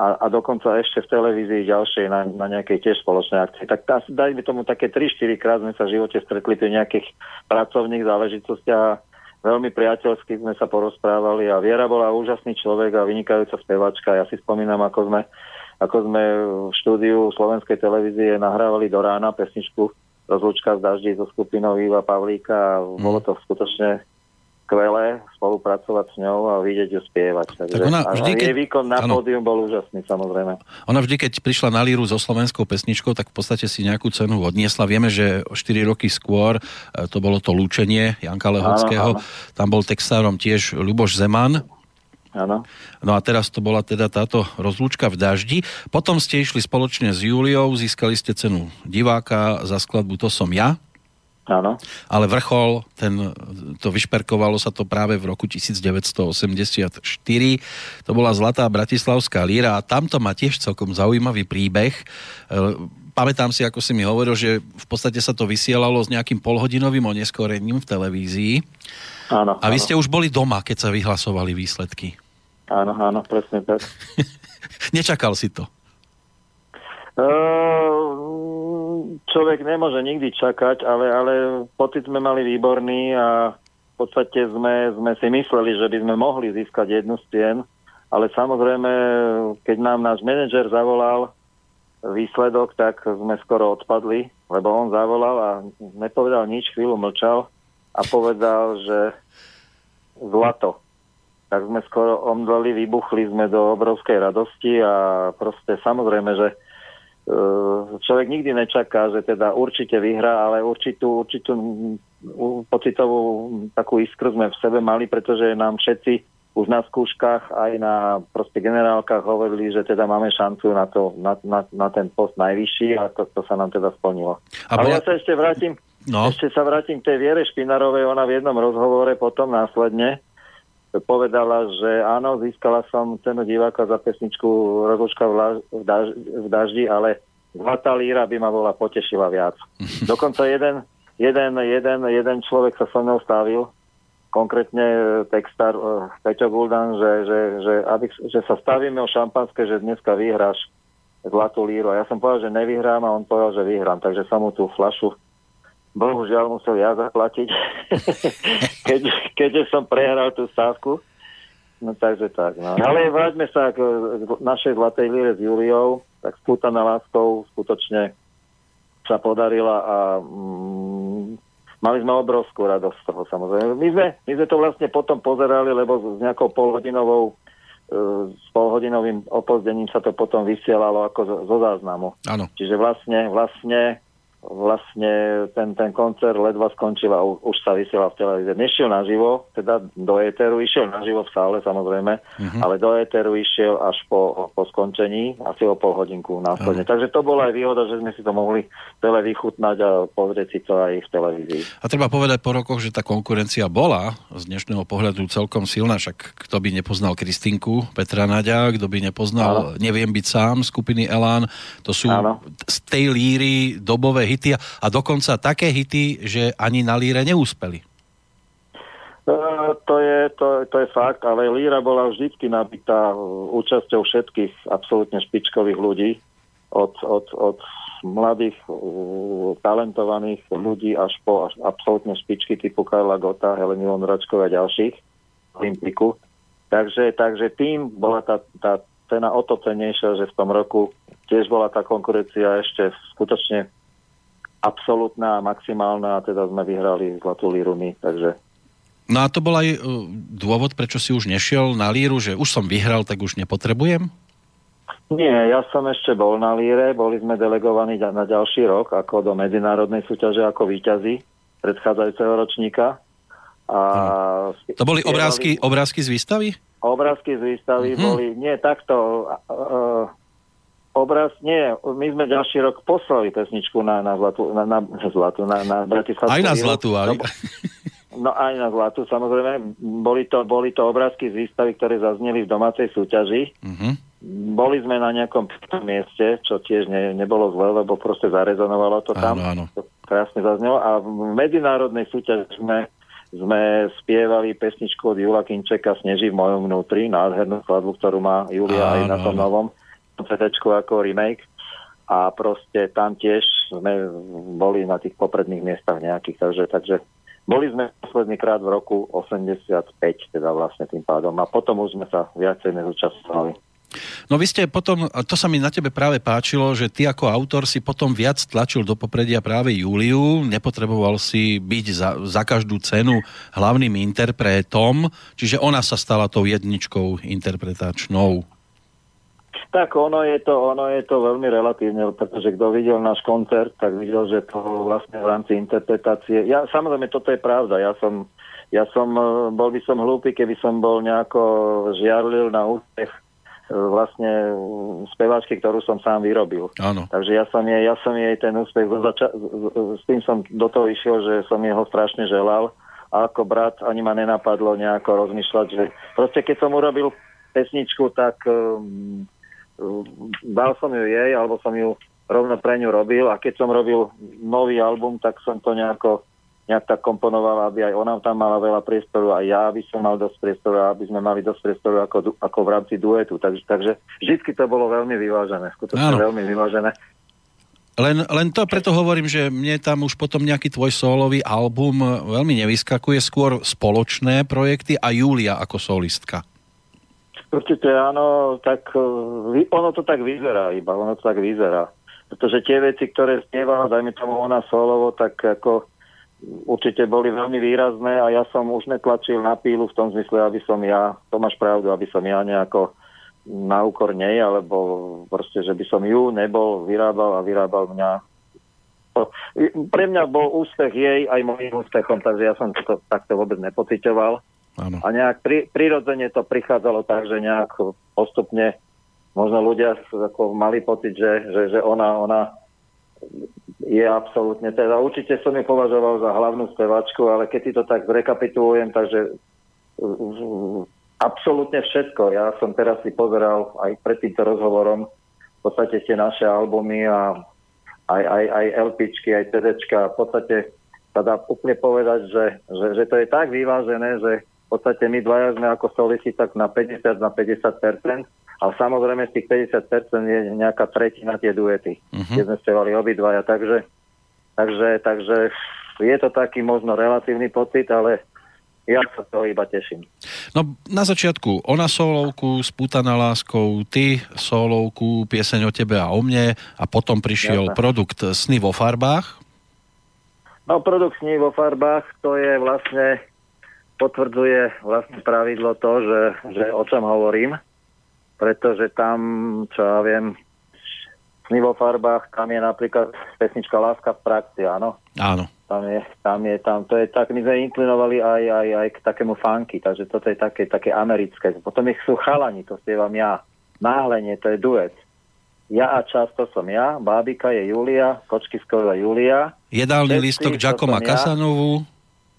a, a dokonca ešte v televízii ďalšej na, na nejakej tiež spoločnej akcii. Tak asi dajme tomu také 3-4 krát sme sa v živote stretli pri nejakých pracovných záležitostiach veľmi priateľsky sme sa porozprávali a Viera bola úžasný človek a vynikajúca spevačka. Ja si spomínam, ako sme, ako sme v štúdiu slovenskej televízie nahrávali do rána pesničku Rozlučka z daždi so skupinou Iva Pavlíka a bolo to skutočne skvelé spolupracovať s ňou a vidieť ju spievať. Takže, Tak ona vždy, keď- jej výkon na áno. pódium bol úžasný, samozrejme. Ona vždy, keď prišla na líru so slovenskou pesničkou, tak v podstate si nejakú cenu odniesla. Vieme, že o 4 roky skôr e, to bolo to lúčenie Janka Lehockého. Áno, Tam bol textárom tiež Ľuboš Zeman. Áno. No a teraz to bola teda táto rozlúčka v daždi. Potom ste išli spoločne s Júliou, získali ste cenu diváka za skladbu To som ja. Áno. Ale vrchol, ten, to vyšperkovalo sa to práve v roku 1984. To bola Zlatá Bratislavská líra a tamto má tiež celkom zaujímavý príbeh. Pamätám si, ako si mi hovoril, že v podstate sa to vysielalo s nejakým polhodinovým oneskorením v televízii. Áno, A vy áno. ste už boli doma, keď sa vyhlasovali výsledky. Áno, áno, presne tak. Nečakal si to. Ehm, Človek nemôže nikdy čakať, ale, ale pocit sme mali výborný a v podstate sme, sme si mysleli, že by sme mohli získať jednu z cien, ale samozrejme, keď nám náš manažer zavolal výsledok, tak sme skoro odpadli, lebo on zavolal a nepovedal nič, chvíľu mlčal a povedal, že zlato. Tak sme skoro omdleli, vybuchli sme do obrovskej radosti a proste samozrejme, že e, človek nikdy nečaká, že teda určite vyhrá, ale určitú, určitú pocitovú takú iskru sme v sebe mali, pretože nám všetci už na skúškach aj na proste generálkach hovorili, že teda máme šancu na, to, na, na, na ten post najvyšší a to, to sa nám teda splnilo. A Ale ja sa ešte vrátim, No. ešte sa vrátim k tej Viere Špinarovej. Ona v jednom rozhovore potom následne povedala, že áno, získala som cenu diváka za pesničku Rozlučka v, la- v, daž- v daždi, ale Zlatá líra by ma bola potešila viac. Dokonca jeden, jeden, jeden, jeden človek sa so mnou stavil, konkrétne e, textár e, Peťo Guldan, že, že, že, aby, že sa stavíme o šampanské, že dneska vyhráš zlatú líru. A ja som povedal, že nevyhrám a on povedal, že vyhrám. Takže som mu tú flašu bohužiaľ musel ja zaplatiť, keď, keďže som prehral tú stávku. No takže tak. No. Ale vráťme sa k našej zlatej líre s Juliou. Tak spútaná láskou skutočne sa podarila a mm, mali sme obrovskú radosť z toho samozrejme. My sme, my sme to vlastne potom pozerali, lebo s nejakou polhodinovou e, s polhodinovým opozdením sa to potom vysielalo ako zo, zo záznamu. Áno. Čiže vlastne, vlastne, vlastne ten, ten koncert ledva skončil a už sa vysiela v televízii. Nešiel naživo, teda do éteru, išiel naživo v sále samozrejme, Mhm. ale do éteru išiel až po, po skončení, asi o pol hodinku následne. Takže to bola aj výhoda, že sme si to mohli celé vychutnať a pozrieť si to aj v televízii. A treba povedať po rokoch, že tá konkurencia bola z dnešného pohľadu celkom silná, však kto by nepoznal Kristinku Petra Naďa, kto by nepoznal Neviem byť sám skupiny Elán, to sú Áno. z tej líry dobové hity a- a dokonca také hity, že ani na líre neúspeli. E, To je, to, to je fakt, ale Líra bola vždycky nabitá e, účasťou všetkých absolútne špičkových ľudí, od, od, od mladých, e, talentovaných ľudí až po až absolútne špičky typu Karla Gota, Heleny Vondračkov a ďalších v Olympiku. Takže, takže tým bola tá, tá cena o to cenejšia, že v tom roku tiež bola tá konkurencia ešte skutočne absolútna a maximálna a teda sme vyhrali Zlatú líru my, takže No a to bol aj uh, dôvod, prečo si už nešiel na líru, že už som vyhral, tak už nepotrebujem? Nie, ja som ešte bol na Líre, boli sme delegovaní na ďalší rok ako do medzinárodnej súťaže ako víťazi predchádzajúceho ročníka. A To boli obrázky, obrázky z výstavy? Obrázky z výstavy Mhm. boli, nie takto, uh, obraz, nie, my sme ďalší rok poslali pesničku na, na zlatú, na, na zlatú, na, na Bratislavskú Aj na zlatú, aj. No, No aj na zlatú, samozrejme. Boli to, boli to obrázky z výstavy, ktoré zazneli v domácej súťaži. Mhm. Boli sme na nejakom mieste, čo tiež ne, nebolo zle, lebo proste zarezonovalo to tam. Áno, áno. To krásne zaznelo. A v medzinárodnej súťaži sme, sme spievali pesničku od Jula Kinčeka Sneží v mojom vnútri, nádhernú skladbu, ktorú má Julia aj Áno, na tom áno. novom CD ako remake. A proste tam tiež sme boli na tých popredných miestach nejakých, takže, takže boli sme posledný krát v roku 85, teda vlastne tým pádom. A potom už sme sa viacej nezúčastnovali. No vy ste potom, a to sa mi na tebe práve páčilo, že ty ako autor si potom viac tlačil do popredia práve Júliu, nepotreboval si byť za, za každú cenu hlavným interpretom, čiže ona sa stala tou jedničkou interpretačnou. Tak ono je to, ono je to veľmi relatívne, pretože kto videl náš koncert, tak videl, že to vlastne v rámci interpretácie. Ja, samozrejme, toto je pravda. Ja som, ja som, eh, bol by som hlúpy, keby som bol nejako žiarlil na úspech eh, vlastne speváčky, ktorú som sám vyrobil. Áno. Takže ja som jej, ja som jej ten úspech, zača- s tým som do toho išiel, že som jeho strašne želal a ako brat ani ma nenapadlo nejako rozmýšľať, že proste keď som urobil pesničku, tak um, dal som ju jej, alebo som ju rovno pre ňu robil a keď som robil nový album, tak som to nejako nejak tak komponoval, aby aj ona tam mala veľa priestoru a ja by som mal dosť priestoru, aby sme mali dosť priestoru ako, ako v rámci duetu. Takže, takže vždy to bolo veľmi vyvážené, skutočne Áno. veľmi vyvážené. Len, len to preto hovorím, že mne tam už potom nejaký tvoj solový album veľmi nevyskakuje, skôr spoločné projekty a Julia ako solistka. Určite áno, tak eh, ono to tak vyzerá iba, ono to tak vyzerá. Pretože tie veci, ktoré spievala, dajme tomu ona solovo, tak ako určite boli veľmi výrazné a ja som už netlačil na pílu v tom zmysle, aby som ja, to máš pravdu, aby som ja nejako na úkor nej, alebo proste, že by som ju nebol vyrábal a vyrábal mňa. Pre mňa bol úspech jej aj môjim úspechom, takže ja som to takto vôbec nepocitoval. Áno. A nejak pri, prirodzene to prichádzalo tak, že nejak postupne možno ľudia ako mali pocit, že, že, že ona, ona je absolútne, teda určite som ju považoval za hlavnú spevačku, ale keď si to tak zrekapitulujem, takže absolútne všetko. Ja som teraz si pozeral aj pred týmto rozhovorom v podstate tie naše albumy a aj, aj, aj LPčky, aj CDčka. V podstate sa dá úplne povedať, že, že, že to je tak vyvážené, že v podstate my dvaja sme ako solisti tak na 50 na 50% ale samozrejme z tých 50% je nejaká tretina tie duety, Mhm. kde sme spievali obidvaja, takže, takže, takže je to taký možno relatívny pocit, ale ja sa toho iba teším. No na začiatku ona solovku spútaná láskou, ty solovku, pieseň o tebe a o mne a potom prišiel Jasné. produkt Sny vo farbách. No produkt sní vo farbách, to je vlastne, potvrdzuje vlastne pravidlo to, že, že o čom hovorím, pretože tam, čo ja viem, sní vo farbách, tam je napríklad pesnička Láska v praxi, áno. Áno. Tam je, tam je, tam, to je tak, my sme inklinovali aj, aj, aj k takému funky, takže toto je také, také americké. Potom ich sú chalani, to spievam ja. Náhlenie, to je duet. Ja a často som ja, bábika je Julia, kočky skoro Julia, Jedálny Všetci, listok to Giacoma ja. Casanovu.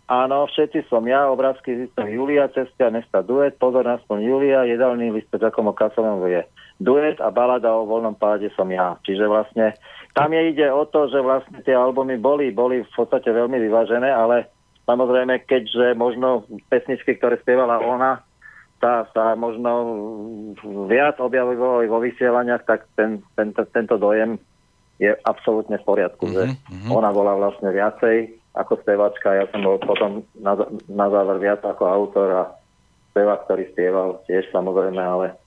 Áno, všetci som ja, obrázky zistok Julia, cestia mesta duet, pozor aspoň Julia, jedálny list Giacomo Casanova je duet a balada o voľnom páde som ja. Čiže vlastne tam je ide o to, že vlastne tie albumy boli, boli v podstate veľmi vyvážené, ale samozrejme, keďže možno pesničky, ktoré spievala ona, sa, sa možno viac objavovali vo vysielaniach, tak ten, ten, tento dojem je absolútne v poriadku, Mhm, že mhm. ona bola vlastne viacej ako spevačka, ja som bol potom na, na záver viac ako autor a spevák, ktorý spieval tiež samozrejme, ale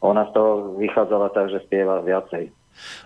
ona z toho vychádzala tak, že spieva viacej.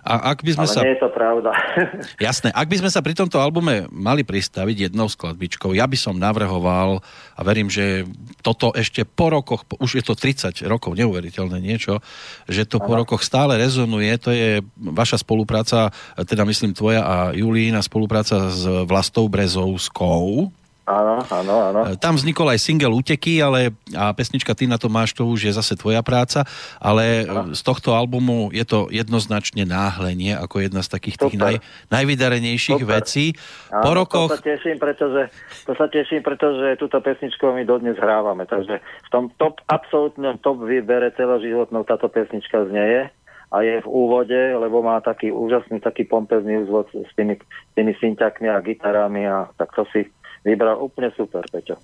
A ak by sme Ale sa... nie je to pravda. Jasné, ak by sme sa pri tomto albume mali pristaviť jednou skladbičkou, ja by som navrhoval a verím, že toto ešte po rokoch, už je to 30 rokov, neuveriteľné niečo, že to po rokoch stále rezonuje, to je vaša spolupráca, teda myslím tvoja a Julína spolupráca s Vlastou Brezovskou. Áno, áno, áno. E, Tam vznikol aj single Uteky, ale a pesnička Ty na to máš, to už je zase tvoja práca, ale e, z tohto albumu je to jednoznačne náhlenie ako jedna z takých tých Super. naj, najvydarenejších Super. vecí. Áno, Po rokoch, To sa teším, pretože, to sa teším, pretože túto pesničku my dodnes hrávame. Takže v tom top, absolútnom top výbere celoživotnou táto pesnička znieje a je v úvode, lebo má taký úžasný, taký pompezný úzvod s tými, tými synťakmi a gitarami a tak to si vybral úplne super, Peťo.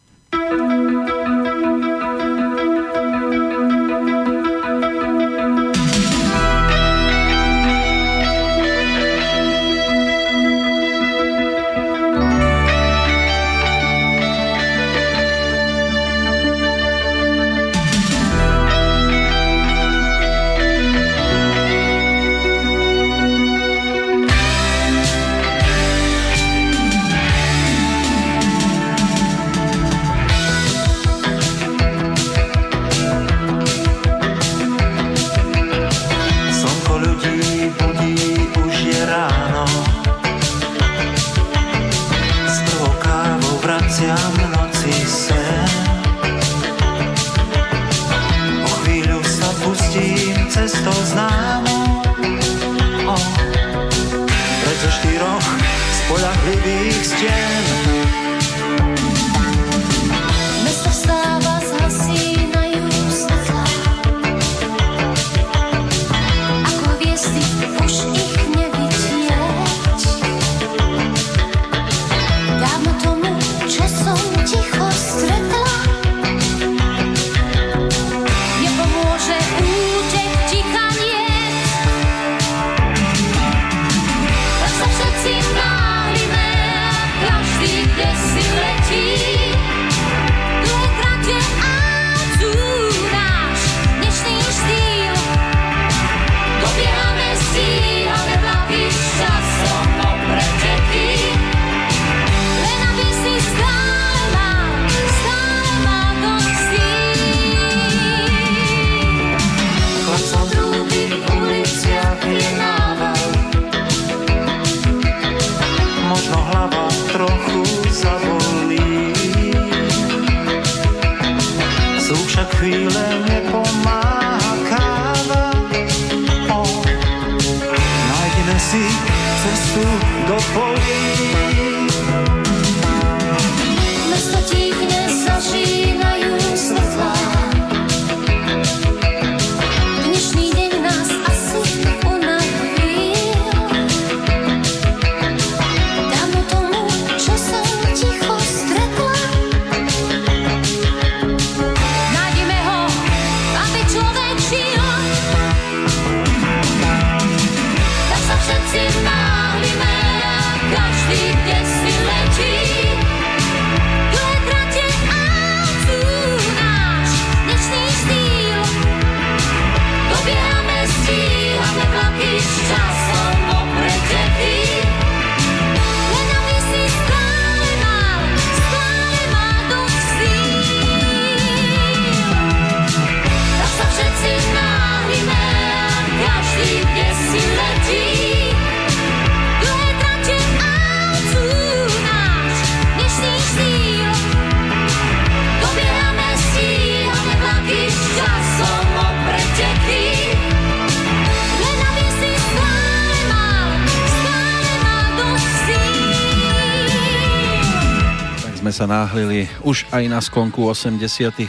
Sa náhlili už aj na sklonku 80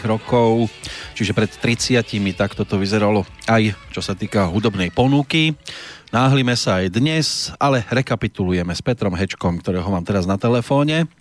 rokov, čiže pred 30 takto to vyzeralo aj čo sa týka hudobnej ponuky. Náhlime sa aj dnes, ale rekapitulujeme s Petrom Hečkom, ktorého mám teraz na telefóne.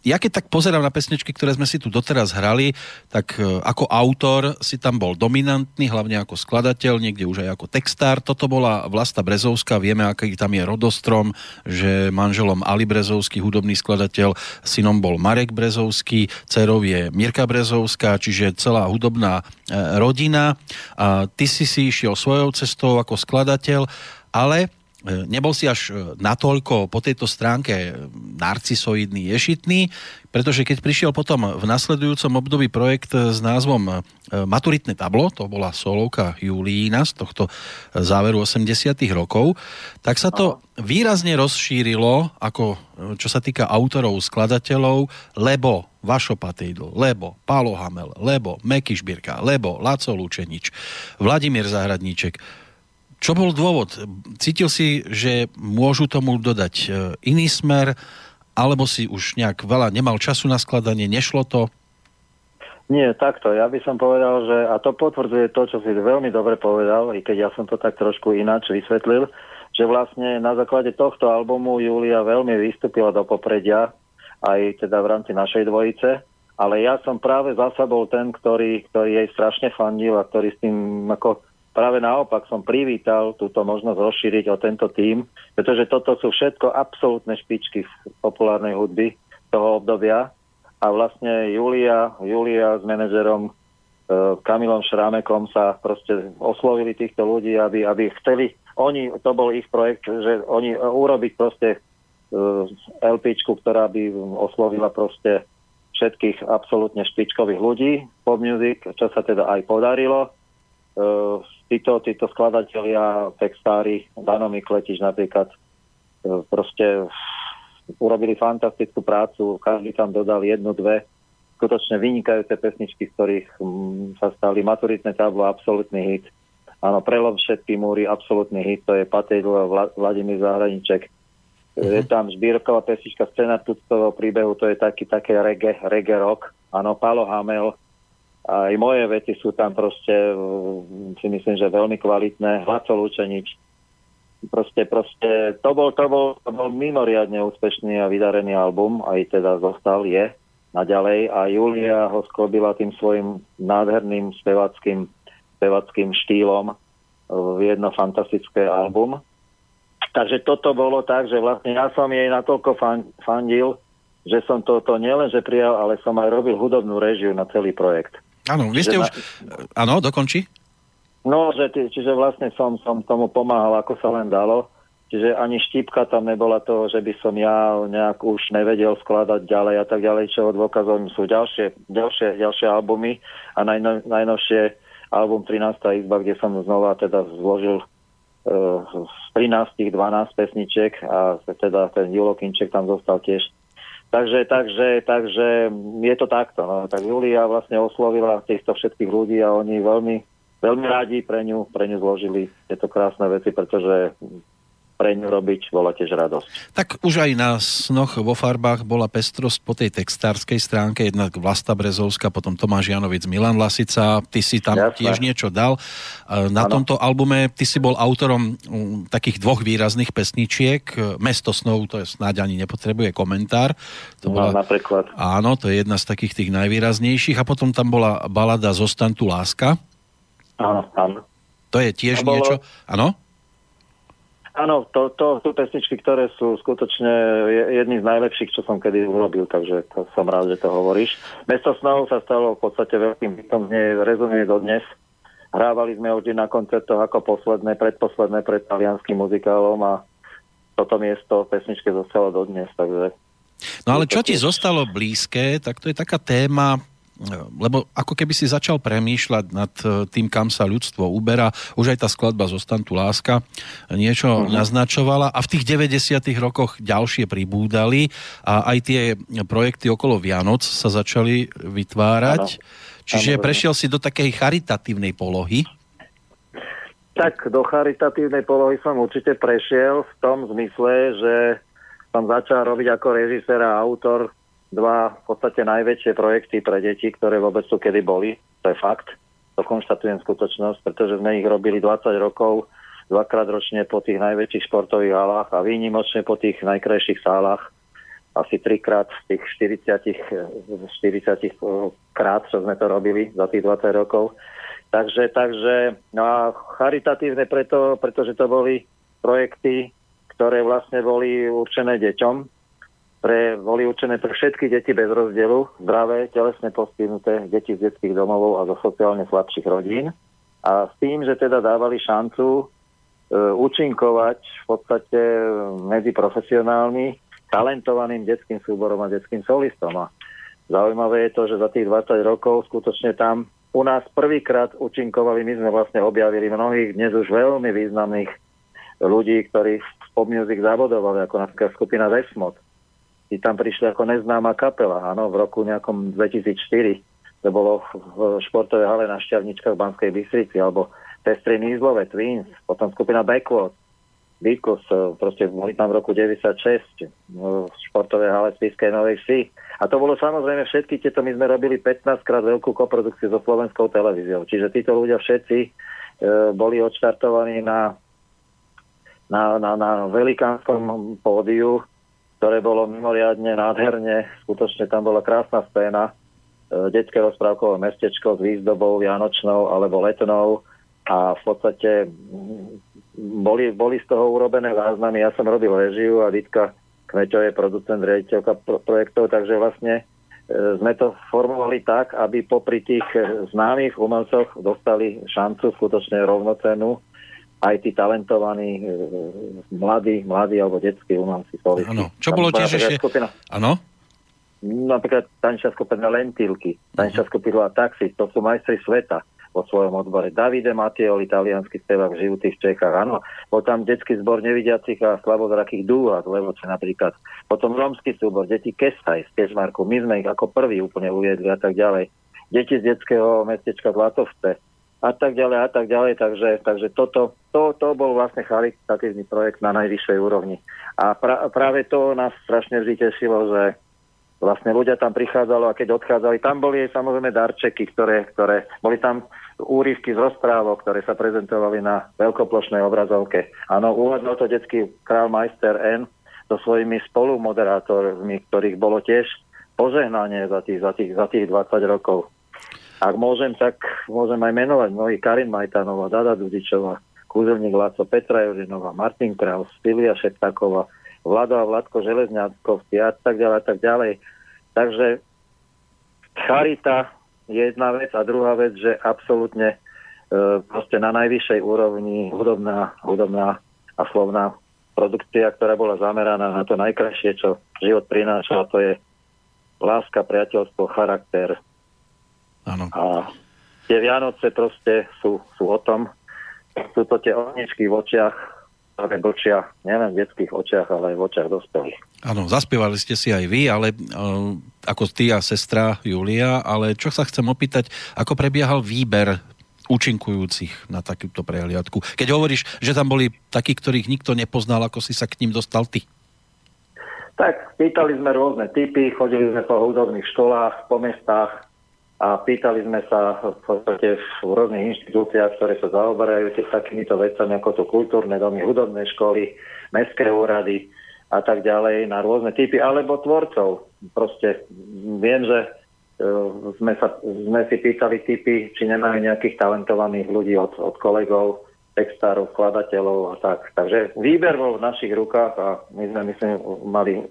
Ja keď tak pozerám na pesničky, ktoré sme si tu doteraz hrali, tak e, ako autor si tam bol dominantný, hlavne ako skladateľ, niekde už aj ako textár. Toto bola Vlasta Brezovská, vieme, aký tam je rodostrom, že manželom Ali Brezovský, hudobný skladateľ, synom bol Marek Brezovský, dcerou je Mirka Brezovská, čiže celá hudobná e, rodina. A ty si si išiel svojou cestou ako skladateľ, ale nebol si až e, natoľko po tejto stránke e, narcisoidný, ješitný, pretože keď prišiel potom v nasledujúcom období projekt s názvom Maturitné tablo, to bola solovka Julína z tohto záveru 80 rokov, tak sa to výrazne rozšírilo, ako čo sa týka autorov, skladateľov, lebo Vašo Patejdl, lebo Pálo Hamel, lebo Meky Šbírka, lebo Laco Lučenič, Vladimír Zahradníček, čo bol dôvod? Cítil si, že môžu tomu dodať e, iný smer, alebo si už nejak veľa nemal času na skladanie, nešlo to? Nie, takto. Ja by som povedal, že, a to potvrdzuje to, čo si veľmi dobre povedal, i keď ja som to tak trošku ináč vysvetlil, že vlastne na základe tohto albumu Julia veľmi vystúpila do popredia, aj teda v rámci našej dvojice, ale ja som práve zasa bol ten, ktorý, ktorý jej strašne fandil a ktorý s tým ako Práve naopak som privítal túto možnosť rozšíriť o tento tím, pretože toto sú všetko absolútne špičky populárnej hudby toho obdobia. A vlastne Julia, Julia s manažerom e, Kamilom Šrámekom sa proste oslovili týchto ľudí, aby, aby chceli, oni, to bol ich projekt, že oni urobiť proste e, LPčku, ktorá by oslovila proste všetkých absolútne špičkových ľudí, pop music, čo sa teda aj podarilo. E, títo, títo skladatelia, textári, Dano Mikletič napríklad, e, proste urobili fantastickú prácu, každý tam dodal jednu, dve skutočne vynikajúce pesničky, z ktorých sa stali maturitné tablo, absolútny hit. Áno, prelom všetky múry, absolútny hit, to je Patejdl Vla, Vladimír Zahraniček. Uh-huh. Je tam Žbírková pesnička Scéna tuctového príbehu, to je taký, také reggae, reggae rock. Áno, Palo Hamel, aj moje veci sú tam proste, mm, si myslím, že veľmi kvalitné. Hlaco Lučenič. Proste, proste, to bol, to bol, to bol mimoriadne úspešný a vydarený album, aj teda zostal, je naďalej a Julia ho sklobila tým svojim nádherným spevackým, spevackým štýlom v jedno fantastické album. Takže toto bolo tak, že vlastne ja som jej natoľko fan, fandil, že som toto nielenže prijal, ale som aj robil hudobnú režiu na celý projekt. Áno, vy ste už... Áno, dokončí? No, že, čiže vlastne som, som tomu pomáhal, ako sa len dalo. Čiže ani štípka tam nebola toho, že by som ja nejak už nevedel skladať ďalej a tak ďalej, čo dôkazom sú ďalšie, ďalšie, ďalšie albumy a najno, najnovšie album 13. izba, kde som znova teda zložil uh, z 13 12 pesniček a teda ten Julokinček tam zostal tiež Takže, takže, takže je to takto. No. Tak Julia vlastne oslovila týchto všetkých ľudí a oni veľmi, veľmi rádi pre ňu, pre ňu zložili tieto krásne veci, pretože pre ňu robiť bola tiež radosť. Tak už aj na snoch vo farbách bola pestrosť po tej textárskej stránke, jednak Vlasta Brezovská, potom Tomáš Janovic, Milan Lasica, ty si tam Jasne. tiež niečo dal. Na ano. tomto albume ty si bol autorom mm, takých dvoch výrazných pesničiek. Mesto snov, to je snáď ani nepotrebuje komentár. To no, bola, napríklad. Áno, to je jedna z takých tých najvýraznejších. A potom tam bola balada Zostan tu láska. Áno, áno. To je tiež bolo... niečo... Áno? Áno, to, to sú pesničky, ktoré sú skutočne jedný z najlepších, čo som kedy urobil, takže to som rád, že to hovoríš. Mesto snov sa stalo v podstate veľkým hitom, z rezonuje dodnes. Hrávali sme vždy na koncertoch ako posledné, predposledné pred talianským muzikálom a toto miesto pesničke zostalo dodnes, takže... No ale čo ti zostalo blízke, tak to je taká téma, lebo ako keby si začal premýšľať nad e, tým, kam sa ľudstvo uberá, už aj tá skladba Zostan tu láska niečo uh-huh. naznačovala a v tých 90 rokoch ďalšie pribúdali a aj tie projekty okolo Vianoc sa začali vytvárať. Ano. Čiže ano, prešiel si do takej charitatívnej polohy. Tak do charitatívnej polohy som určite prešiel v tom zmysle, že som začal robiť ako režisér a autor dva v podstate najväčšie projekty pre deti, ktoré vôbec tu kedy boli. To je fakt. To konštatujem skutočnosť, pretože sme ich robili 20 rokov, dvakrát ročne po tých najväčších športových halách a výnimočne po tých najkrajších sálach. Asi trikrát z tých 40, 40 krát, čo sme to robili za tých 20 rokov. Takže, takže no a charitatívne preto, pretože to boli projekty, ktoré vlastne boli určené deťom, pre, boli určené pre všetky deti bez rozdielu, zdravé, telesne postihnuté, deti z detských domovov a zo sociálne slabších rodín. A s tým, že teda dávali šancu e, účinkovať v podstate medzi profesionálmi, talentovaným detským súborom a detským solistom. A zaujímavé je to, že za tých 20 rokov skutočne tam u nás prvýkrát účinkovali, my sme vlastne objavili mnohých dnes už veľmi významných ľudí, ktorí v pop music zabodovali, ako napríklad skupina Desmod tí tam prišli ako neznáma kapela, áno, v roku nejakom 2004. To bolo v športovej hale na Šťavničkách v Banskej Bystrici, alebo Pestri Nízlove, Twins, potom skupina Backwood, Beatles, e, proste boli tam v roku 96 e, v športovej hale Spiskej Novej Vsi. A to bolo samozrejme všetky tieto, my sme robili 15 krát veľkú koprodukciu so slovenskou televíziou. Čiže títo ľudia všetci e, boli odštartovaní na, na, na, na velikánskom pódiu ktoré bolo mimoriadne nádherne. Skutočne tam bola krásna scéna. E, detské rozprávkové mestečko s výzdobou vianočnou alebo letnou a v podstate boli, boli z toho urobené záznamy. Ja som robil režiu a Ditka Kmeťo je producent, riaditeľka projektov, takže vlastne e, sme to formovali tak, aby popri tých e, známych umelcoch dostali šancu skutočne rovnocenú aj tí talentovaní e, mladí, mladí alebo detskí umelci. Áno. Čo bolo tiež ešte... Skupina, Áno? napríklad tančia skupina Lentilky, tančia skupina Taxi, to sú majstri sveta vo svojom odbore. Davide Matiol, italianský spevák žijúci v Čechách, áno. Bol tam detský zbor nevidiacich a slabozrakých dúha z Levoče napríklad. Potom romský súbor, deti Kestaj z Kešmarku, my sme ich ako prvý úplne uviedli a tak ďalej. Deti z detského mestečka Zlatovce, a tak ďalej a tak ďalej. Takže, takže toto, to, to bol vlastne charitatívny projekt na najvyššej úrovni. A pra, práve to nás strašne vždy tešilo, že vlastne ľudia tam prichádzalo a keď odchádzali, tam boli samozrejme darčeky, ktoré, ktoré boli tam úryvky z rozprávok, ktoré sa prezentovali na veľkoplošnej obrazovke. Áno, uvádzal to detský král majster N so svojimi spolumoderátormi, ktorých bolo tiež požehnanie za tých, za tých, za tých 20 rokov. Ak môžem, tak môžem aj menovať mnohí Karin Majtanová, Dada Dudičová, Kúzelník Laco, Petra Jurinová, Martin Kraus, Silvia Šeptáková, Vlado a Vladko Železňáckovci a tak ďalej a tak ďalej. Takže charita je jedna vec a druhá vec, že absolútne e, proste na najvyššej úrovni hudobná, hudobná a slovná produkcia, ktorá bola zameraná na to najkrajšie, čo život prináša, a to je láska, priateľstvo, charakter, Áno. a tie Vianoce proste sú, sú o tom, sú to tie ohničky v očiach, ktoré bočia nielen v detských očiach, ale aj v očiach dospelých. Áno, zaspievali ste si aj vy, ale uh, ako ty a sestra Julia, ale čo sa chcem opýtať, ako prebiehal výber účinkujúcich na takúto prehliadku? Keď hovoríš, že tam boli takí, ktorých nikto nepoznal, ako si sa k ním dostal ty? Tak, pýtali sme rôzne typy, chodili sme po hudobných školách, po mestách, a pýtali sme sa v podstate v rôznych inštitúciách, ktoré sa zaoberajú takýmito vecami, ako sú kultúrne domy, hudobné školy, mestské úrady a tak ďalej, na rôzne typy, alebo tvorcov. Proste viem, že e, sme, sa, sme si pýtali typy, či nemajú nejakých talentovaných ľudí od, od kolegov, textárov, skladateľov a tak. Takže výber bol v našich rukách a my sme, myslím, mali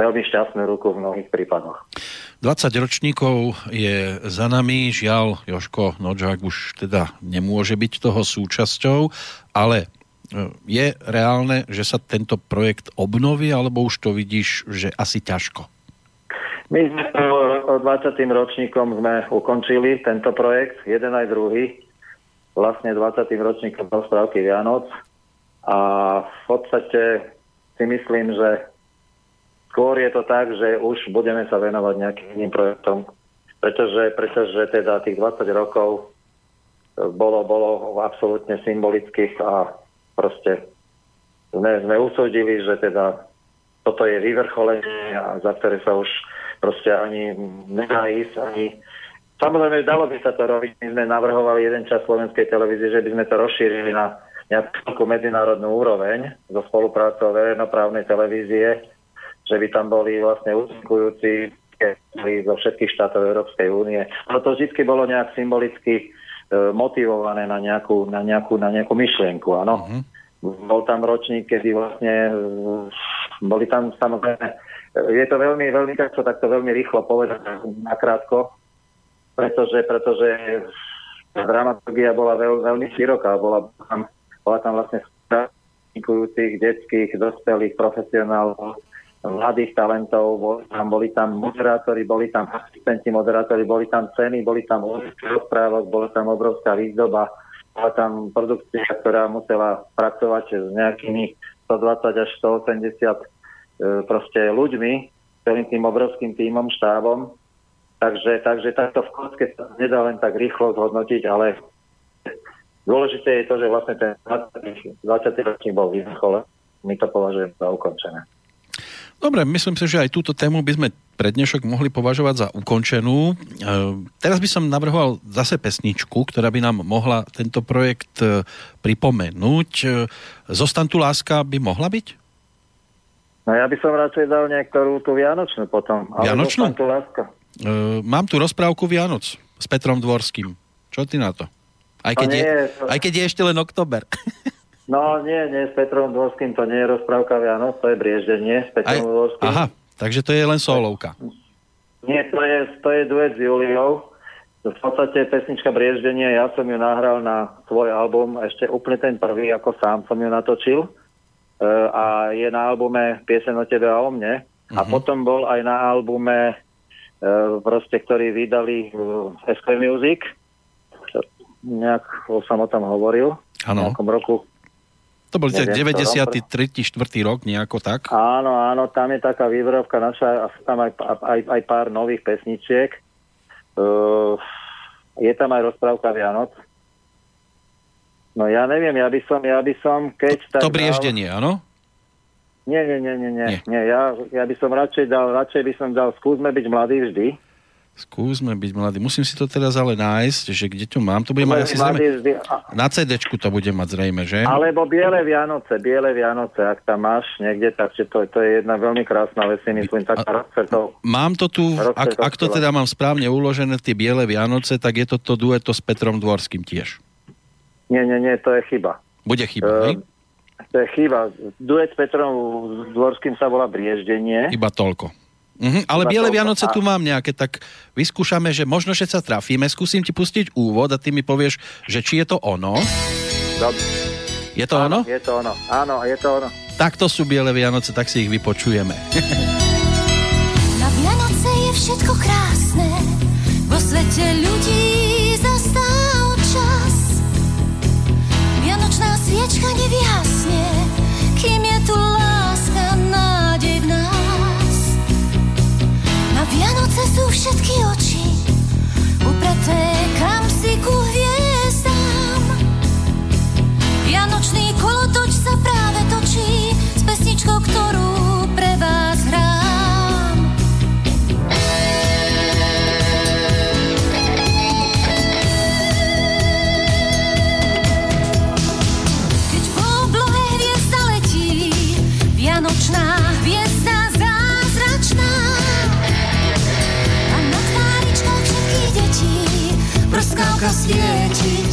veľmi šťastnú ruku v mnohých prípadoch. 20 ročníkov je za nami, žiaľ Joško Nožák už teda nemôže byť toho súčasťou, ale e, je reálne, že sa tento projekt obnoví, alebo už to vidíš, že asi ťažko? My sme 20. ročníkom sme ukončili tento projekt, jeden aj druhý, vlastne 20. ročníkom rozprávky Vianoc a v podstate si myslím, že Skôr je to tak, že už budeme sa venovať nejakým iným projektom, pretože, pretože teda tých 20 rokov bolo, bolo absolútne symbolických a proste sme, sme usúdili, že teda toto je vyvrcholenie, za ktoré sa už proste ani nedá ísť, ani Samozrejme, dalo by sa to robiť. My sme navrhovali jeden čas slovenskej televízie, že by sme to rozšírili na nejakú medzinárodnú úroveň so spoluprácou verejnoprávnej televízie, že by tam boli vlastne účinkujúci zo všetkých štátov Európskej únie. Ale to vždy bolo nejak symbolicky e, motivované na nejakú, na nejakú, na nejakú myšlienku, áno. Mhm. Bol tam ročník, kedy vlastne e, boli tam samozrejme, e, je to veľmi, veľmi takto, takto veľmi rýchlo povedať nakrátko, pretože, pretože dramaturgia bola veľ, veľmi široká, bola tam, bola tam vlastne detských, dospelých, profesionálov, mladých talentov, tam, boli tam moderátori, boli tam asistenti moderátori, boli tam ceny, boli tam úzky rozprávok, bola tam obrovská výzdoba, bola tam produkcia, ktorá musela pracovať s nejakými 120 až 180 e, proste ľuďmi, celým tým obrovským týmom, štábom. Takže, takže takto v kocke sa nedá len tak rýchlo zhodnotiť, ale dôležité je to, že vlastne ten 20. 20. ročník bol v vrchole. My to považujeme za ukončené. Dobre, myslím si, že aj túto tému by sme pre dnešok mohli považovať za ukončenú. E, teraz by som navrhoval zase pesničku, ktorá by nám mohla tento projekt e, pripomenúť. E, Zostan tu láska by mohla byť? No ja by som radšej dal niektorú tú Vianočnú potom. Ale Vianočnú? tu láska. E, Mám tu rozprávku Vianoc s Petrom Dvorským. Čo ty na to? Aj keď, No je, nie, to- aj keď je ešte len oktober. No nie, nie, s Petrom Dvorským to nie je rozprávka Vianoc, to je brieždenie s Aj, Petrom Dvorským. aha, takže to je len solovka. Nie, to je, to je duet s Juliou. V podstate pesnička Brieždenie, ja som ju nahral na svoj album, ešte úplne ten prvý, ako sám som ju natočil. E, a je na albume Piesen o tebe a o mne. A potom bol aj na albume, e, proste, ktorý vydali uh, SK Music. Nejak som o tom hovoril. V Áno. nejakom roku To bol Neviem, 93. 4. rok, nejako tak. Áno, áno, tam je taká výbrovka naša tam aj, aj, aj pár nových pesničiek. Uh, je tam aj rozprávka Vianoc. No ja neviem, ja by som, ja by som, keď tak To dal- brieždenie, áno? Nie, nie, nie, nie, nie. Nie. nie ja, ja by som radšej dal, radšej by som dal, skúsme byť mladí vždy. Skúsme byť mladí. Musím si to teraz ale nájsť, že kde to mám. To bude mať asi zrejme... Na cd to bude mať zrejme, že? Alebo Biele Vianoce, Biele Vianoce, ak tam máš niekde, takže to, to je jedna veľmi krásna vec, si myslím, taká rozcvetov. Mám to tu, ak, ak to teda mám správne uložené, tie biele Vianoce, tak je to to dueto s Petrom Dvorským tiež. Nie, nie, nie, to je chyba. Bude chyba, hej? To je chyba. Duet s Petrom Dvorským sa volá Brieždenie. Iba toľko. Mhm, ale biele. Vianoce tu mám nejaké, tak vyskúšame, že možno, že sa trafíme. Skúsim ti pustiť úvod a ty mi povieš, že či je to ono. Dob- Je to ono? Je to ono. Áno, je to ono. Tak to sú biele Vianoce, tak si ich vypočujeme. prskavka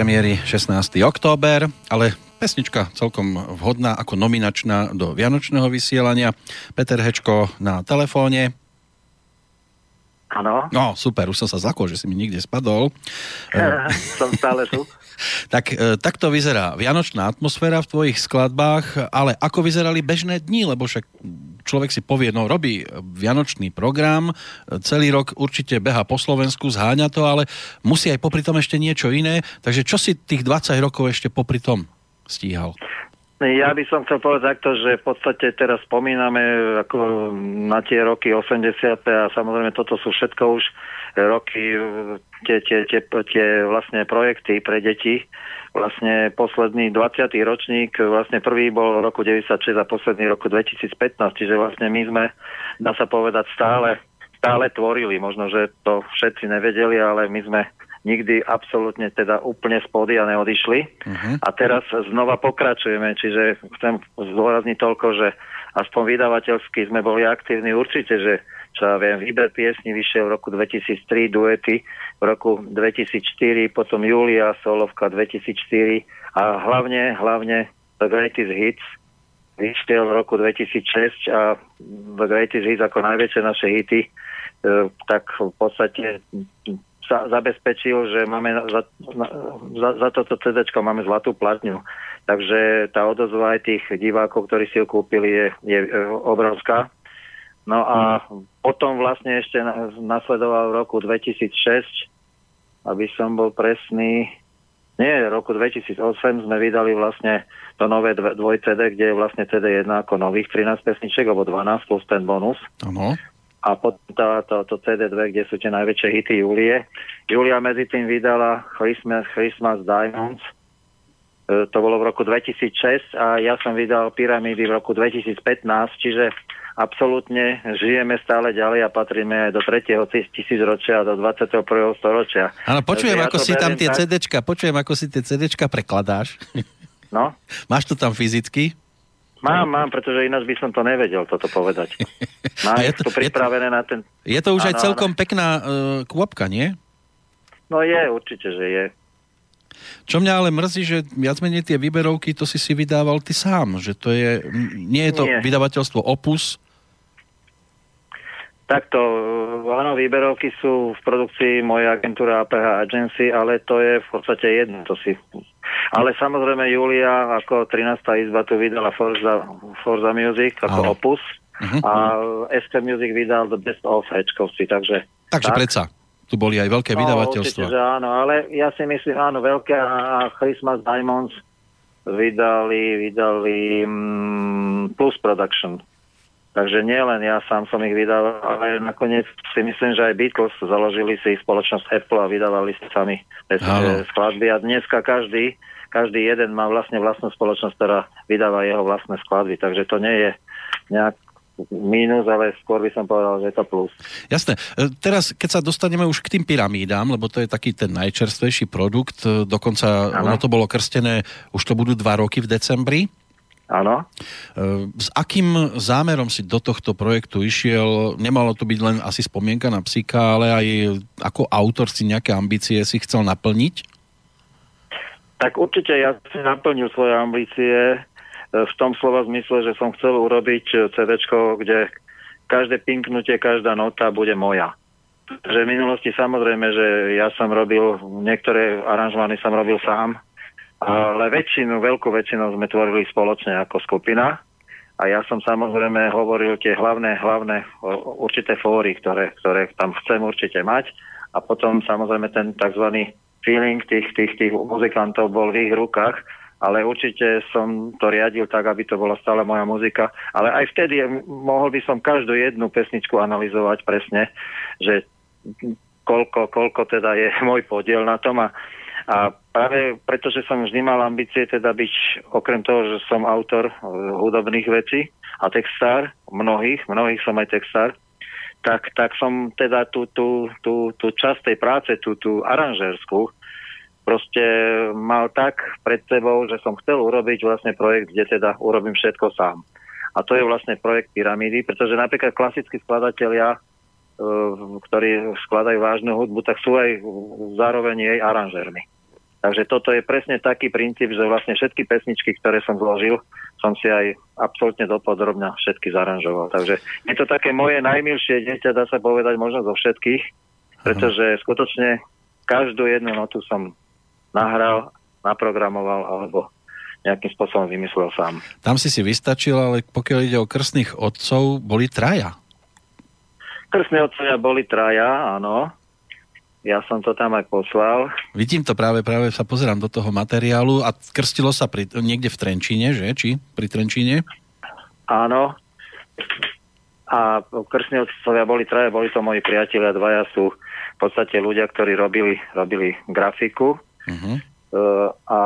premiéry 16. október, ale pesnička celkom vhodná ako nominačná do Vianočného vysielania. Peter Hečko na telefóne. Áno, No, super, už som sa zakol, že si mi nikde spadol. E, som stále tu. Tak, e, takto vyzerá vianočná atmosféra v tvojich skladbách, ale ako vyzerali bežné dni, lebo však človek si povie, no robí vianočný program, celý rok určite beha po Slovensku, zháňa to, ale musí aj popri tom ešte niečo iné, takže čo si tých 20 rokov ešte popri tom stíhal? Ja by som chcel povedať takto, že v podstate teraz spomíname ako na tie roky 80. a samozrejme toto sú všetko už roky, tie, tie, tie, tie vlastne projekty pre deti. Vlastne posledný 20. ročník, vlastne prvý bol v roku 96 a posledný roku 2015, čiže vlastne my sme, dá sa povedať, stále, stále tvorili. Možno, že to všetci nevedeli, ale my sme nikdy absolútne teda úplne z pódia neodišli. Uh-huh. A teraz znova pokračujeme, čiže chcem zdôrazniť toľko, že aspoň vydavateľsky sme boli aktívni určite, že čo ja viem, výber piesni vyšiel v roku 2003, duety v roku 2004, potom Julia, Solovka 2004 a hlavne, hlavne The Greatest Hits vyšiel v roku 2006 a The Greatest Hits ako najväčšie naše hity, e, tak v podstate sa zabezpečil, že máme za, za, za toto CD máme zlatú platňu. Takže tá odozva aj tých divákov, ktorí si ju kúpili, je, je e, obrovská. No a potom vlastne ešte na- nasledoval v roku 2006, aby som bol presný, nie, v roku 2008 sme vydali vlastne to nové dvoj CD, kde je vlastne CD1 ako nových 13 pesniček, alebo 12 plus ten bonus Áno. a potom tá, to, to CD2, kde sú tie najväčšie hity Julie. Julia medzi tým vydala Christmas, Christmas Diamonds, E, to bolo v roku 2006 a ja som vydal Pyramídy v roku 2015, čiže absolútne žijeme stále ďalej a patríme aj do 3. tis- tisícročia a do 21. storočia. Áno, počujem, Takže ja ako to si tam tie tak- CDčka, počujem, ako si tie CDčka prekladáš. No, Máš to tam fyzicky? mám, mám, pretože ináč by som to nevedel toto povedať. Mám je to- to, je to- pripravené na ten... Je to už aj Áno, celkom pekná uh, kôpka, nie? No je, určite, že je. Čo mňa ale mrzí, že viac menej tie výberovky, to si si vydával ty sám, že to je, nie je to Nie. vydavateľstvo Opus, Takto, áno, výberovky sú v produkcii mojej agentúry APH Agency, ale to je v podstate jedno. To si... Ale samozrejme Julia ako 13. izba tu vydala Forza, Forza Music ako Áno. opus Mhm. a SK Music vydal The Best of Hečkovci, takže... takže tak. predsa. Tu boli aj veľké No, vydavateľstva. určite, že áno, ale ja si myslím, áno, veľké a Christmas Diamonds vydali, vydali mm, Plus Production. Takže nie len ja sám som ich vydával, ale nakoniec si myslím, že aj Beatles založili si spoločnosť Apple a vydávali si sami skladby a dneska každý, každý jeden má vlastne vlastnú spoločnosť, ktorá vydáva jeho vlastné skladby, takže to nie je nejak mínus, ale skôr by som povedal, že je to plus. Jasné. E, Teraz, keď sa dostaneme už k tým pyramídám, lebo to je taký ten najčerstvejší produkt, e, dokonca Áno. ono to bolo krstené, už to budú dva roky v decembri. Áno. S akým zámerom si do tohto projektu išiel? Nemalo to byť len asi spomienka na psíka, ale aj ako autor si nejaké ambície si chcel naplniť? Tak určite ja som naplnil svoje ambície e, v tom slova zmysle, že som chcel urobiť e, CD, kde každé pinknutie, každá nota bude moja. Že v minulosti samozrejme, že ja som robil, niektoré aranžmány som robil sám, ale väčšinu, veľkú väčšinu sme tvorili spoločne ako skupina. A ja som samozrejme hovoril tie hlavné, hlavné určité fóry, ktoré, ktoré tam chcem určite mať. A potom samozrejme ten tzv. feeling tých, tých, tých muzikantov bol v ich rukách. Ale určite som to riadil tak, aby to bola stále moja muzika. Ale aj vtedy mohol by som každú jednu pesničku analyzovať presne, že koľko, koľko teda je môj podiel na tom a, a práve preto, že som vždy mal ambície teda byť, okrem toho, že som autor e, hudobných vecí a textár, mnohých, mnohých som aj textár, tak, tak som teda tú, tú, tú, tú časť tej práce, tú, tú aranžérskú, proste mal tak pred sebou, že som chcel urobiť vlastne projekt, kde teda urobím všetko sám. A to je vlastne projekt Pyramídy, pretože napríklad klasickí skladatelia eh, ktorí skladajú vážnu hudbu, tak sú aj zároveň jej aranžérmi. Takže toto je presne taký princíp, že vlastne všetky pesničky, ktoré som zložil, som si aj absolútne dopodrobne všetky zaranžoval. Takže je to také moje najmilšie dieťa, dá sa povedať možno zo všetkých, pretože skutočne každú jednu notu som nahral, naprogramoval alebo nejakým spôsobom vymyslel sám. Tam si si vystačil, ale pokiaľ ide o krstných otcov, boli traja. Krstné otcovia boli traja, áno. Ja som to tam aj poslal. Vidím to práve, práve sa pozerám do toho materiálu a krstilo sa pri, niekde v Trenčíne, že? Či pri Trenčíne? Áno. A krstní otcovia boli traja, boli to moji priatelia, dvaja sú v podstate ľudia, ktorí robili, robili grafiku. Uh-huh. Uh, a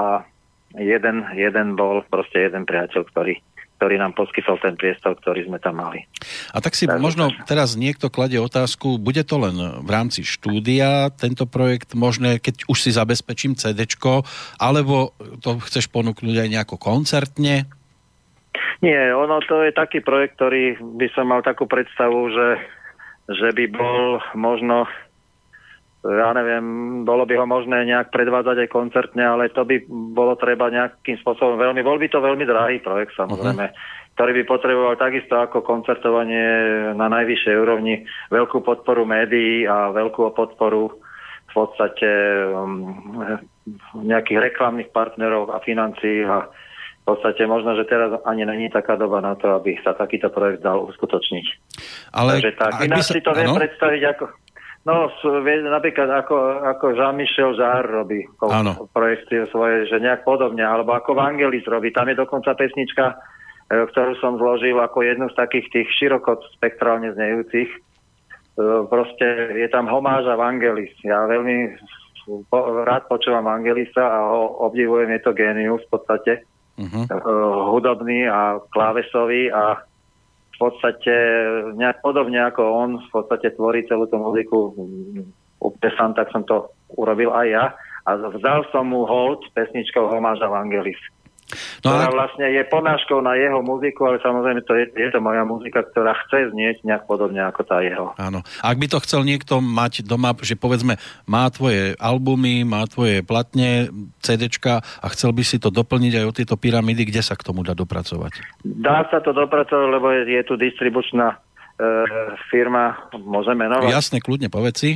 jeden, jeden bol proste jeden priateľ, ktorý, ktorý nám poskytol ten priestor, ktorý sme tam mali. A tak si Takže možno teraz niekto kladie otázku, bude to len v rámci štúdia tento projekt možné, keď už si zabezpečím CD, alebo to chceš ponúknuť aj nejako koncertne? Nie, ono to je taký projekt, ktorý by som mal takú predstavu, že, že by bol možno, ja neviem, bolo by ho možné nejak predvádzať aj koncertne, ale to by bolo treba nejakým spôsobom veľmi, bol by to veľmi drahý projekt samozrejme, uh-huh. ktorý by potreboval takisto ako koncertovanie na najvyššej úrovni veľkú podporu médií a veľkú podporu v podstate um, nejakých reklamných partnerov a financií a v podstate možno, že teraz ani není taká doba na to, aby sa takýto projekt dal uskutočniť. Ale Takže tak, ináč sa- si to viem áno? predstaviť ako... No, napríklad ako, ako Jean-Michel Jarre robí Áno. projekty svoje, že nejak podobne, alebo ako Vangelis robí. Tam je dokonca pesnička, e, ktorú som zložil ako jednu z takých tých široko spektrálne znejúcich. E, Proste je tam homáža Vangelis. Ja veľmi rád počúvam Vangelisa a ho obdivujem, je to génius v podstate Uh-huh. uh, hudobný a klávesový a v podstate nejak podobne ako on v podstate tvorí celú tú muziku mm, úplne sám, tak som to urobil aj ja a vzal som mu hold pesničkou Homáža Vangelis. No ktorá a, vlastne je ponáškou na jeho muziku, ale samozrejme to je, je to moja muzika, ktorá chce znieť nejak podobne ako tá jeho. áno. Ak by to chcel niekto mať doma, že povedzme má tvoje albumy, má tvoje platne, CDčka a chcel by si to doplniť aj o tieto pyramídy, kde sa k tomu dá dopracovať? Dá sa to dopracovať, lebo je, je tu distribučná e, firma, môžeme menovať, Jasne, kľudne povedz si.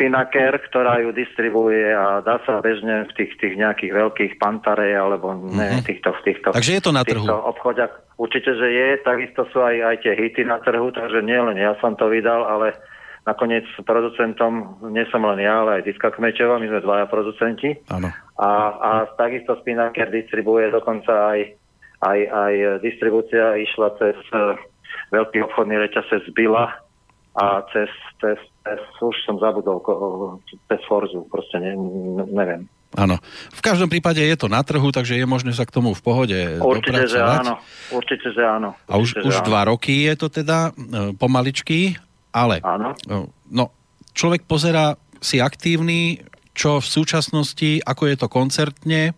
Spinaker, ktorá ju distribuje a dá sa bežne v tých, tých nejakých veľkých pantare alebo ne, Mhm. týchto, v týchto, Takže je to na trhu. obchodiach. Určite, že je, takisto sú aj, aj tie hity na trhu, takže nie len ja som to vydal, ale nakoniec producentom nie som len ja, ale aj Diska Kmečová, my sme dvaja producenti. Áno. A, a takisto Spinaker distribuje dokonca aj, aj, aj distribúcia išla cez eh, veľký obchodný reťazec Bila a cez, cez, cez už som zabudol, cez Forzu, proste ne, ne, neviem. Áno. V každom prípade je to na trhu, takže je možné sa k tomu v pohode Určite, že dopracovať. áno. Určite, že áno. A už, Určite, už že áno. dva roky je to teda e, pomaličky, ale Áno. e, no, človek pozera si aktívny, čo v súčasnosti, ako je to koncertne,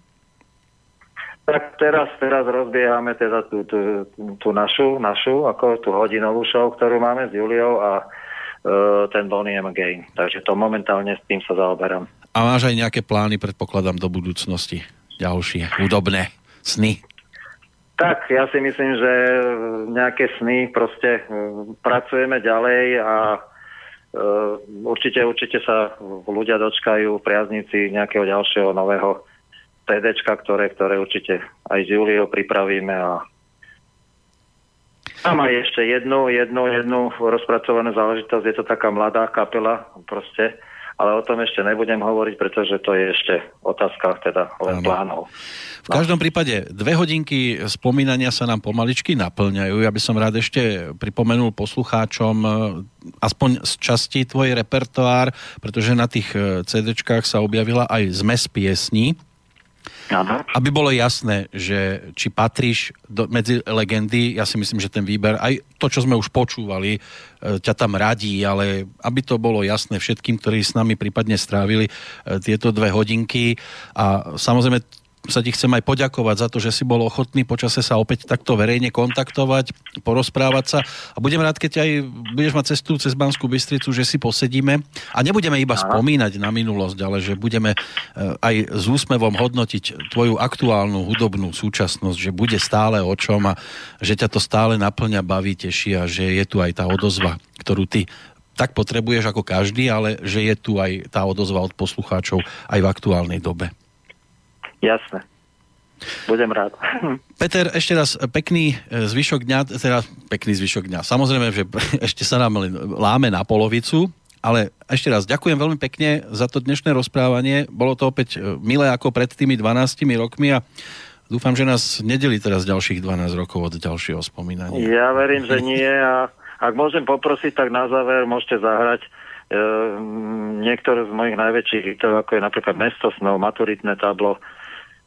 Tak teraz, teraz rozbiehame teda tú, tú, tú našu, našu, ako tú hodinovú show, ktorú máme s Juliou a ten Bonnie M. Game. Takže to momentálne s tým sa zaoberám. A máš aj nejaké plány, predpokladám, do budúcnosti? Ďalšie, hudobné sny? Tak, ja si myslím, že nejaké sny, proste eh, pracujeme ďalej a uh, určite, určite sa ľudia dočkajú, priazníci nejakého ďalšieho nového CDčka, ktoré, ktoré určite aj s Juliou pripravíme a tam aj ešte jednu, jednu, jednu rozpracovanú záležitosť, je to taká mladá kapela, proste, ale o tom ešte nebudem hovoriť, pretože to je ešte otázka teda len Áno. plánov. V každom prípade dve hodinky spomínania sa nám pomaličky naplňajú. Ja by som rád ešte pripomenul poslucháčom e, aspoň z časti tvoj repertoár, pretože na tých e, CD-čkách sa objavila aj zmes piesní. Áno. Aby bolo jasné, že či patríš do, medzi legendy, ja si myslím, že ten výber, aj to, čo sme už počúvali, e, ťa tam radí, ale aby to bolo jasné všetkým, ktorí s nami prípadne strávili e, tieto dve hodinky a samozrejme sa ti chcem aj poďakovať za to, že si bol ochotný počase sa opäť takto verejne kontaktovať, porozprávať sa. A budem rád, keď aj budeš mať cestu cez Banskú Bystricu, že si posedíme. A nebudeme iba spomínať na minulosť, ale že budeme e, aj s úsmevom hodnotiť tvoju aktuálnu hudobnú súčasnosť, že bude stále o čom a že ťa to stále naplňa, baví, teší a že je tu aj tá odozva, ktorú ty tak potrebuješ ako každý, ale že je tu aj tá odozva od poslucháčov aj v aktuálnej dobe. Jasné. Budem rád. Peter, ešte raz pekný e, zvyšok dňa, teda pekný zvyšok dňa. Samozrejme, že ešte sa nám láme na polovicu, ale ešte raz ďakujem veľmi pekne za to dnešné rozprávanie. Bolo to opäť e, milé ako pred tými 12 rokmi a dúfam, že nás nedelí teraz ďalších 12 rokov od ďalšieho spomínania. Ja verím, že nie a ak môžem poprosiť, tak na záver môžete zahrať e, niektoré z mojich najväčších hitov, ako je napríklad Mesto snov, maturitné tablo,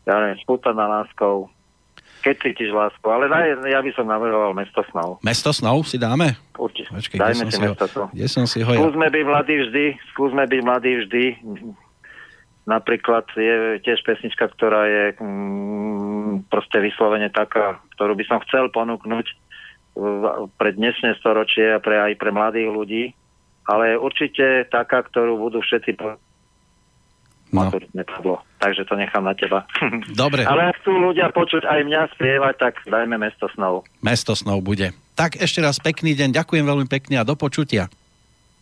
ja neviem, Spútaná láskou, keď cítiš lásku, ale naj, ja by som navrhoval Mesto snov. Mesto snov si dáme? Určite. Počkej, Dajme si Mesto snov. Kde som si ho? Skúsme byť mladí vždy, skúsme byť mladí vždy. Napríklad je tiež pesnička, ktorá je mm, proste vyslovene taká, ktorú by som chcel ponúknuť pre dnešné storočie a pre, aj pre mladých ľudí, ale určite taká, ktorú budú všetci. No. maturitné tablo. Takže to nechám na teba. Dobre, ale ak chcú ľudia počuť aj mňa spievať, tak dajme mesto snov. Mesto snov bude. Tak ešte raz pekný deň, ďakujem veľmi pekne a do počutia.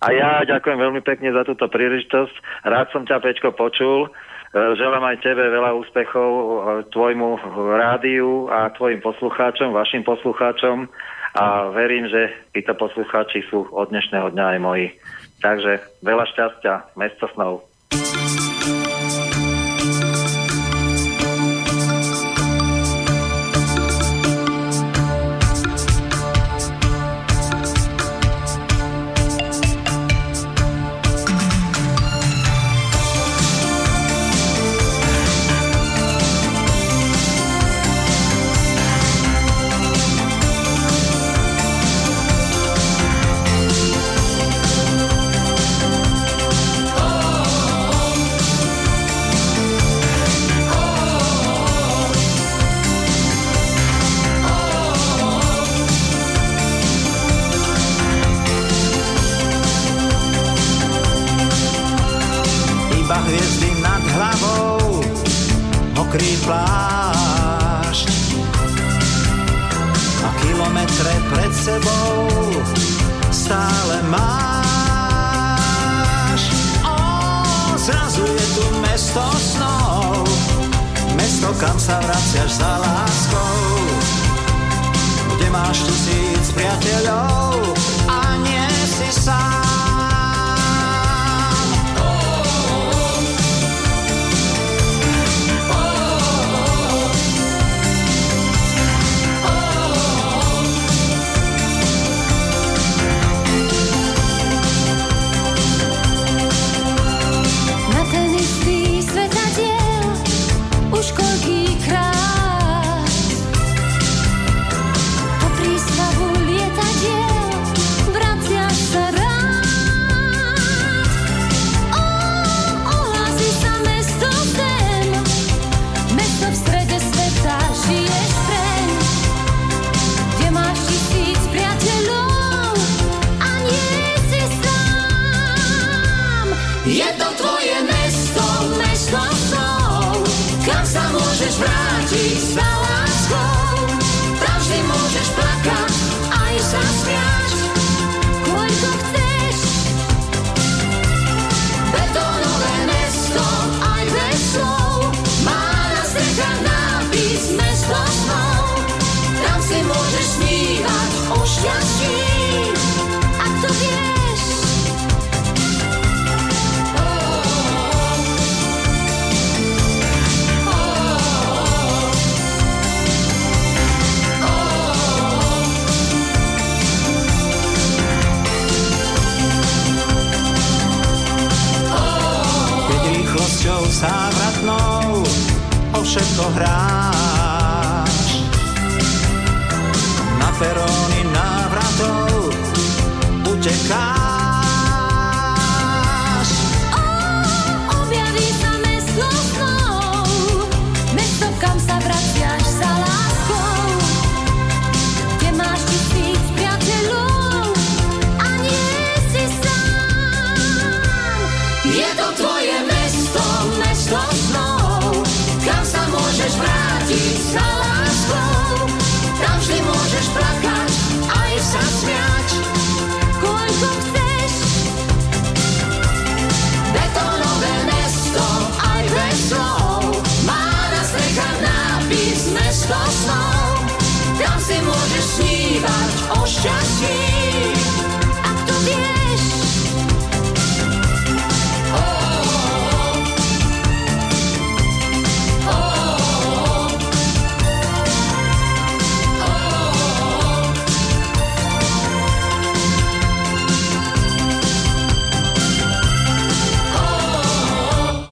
A ja ďakujem veľmi pekne za túto príležitosť. Rád som ťa, Pečko, počul. E, Želám aj tebe veľa úspechov e, tvojmu rádiu a tvojim poslucháčom, vašim poslucháčom a verím, že títo poslucháči sú od dnešného dňa aj moji. Takže veľa šťastia, mesto snov.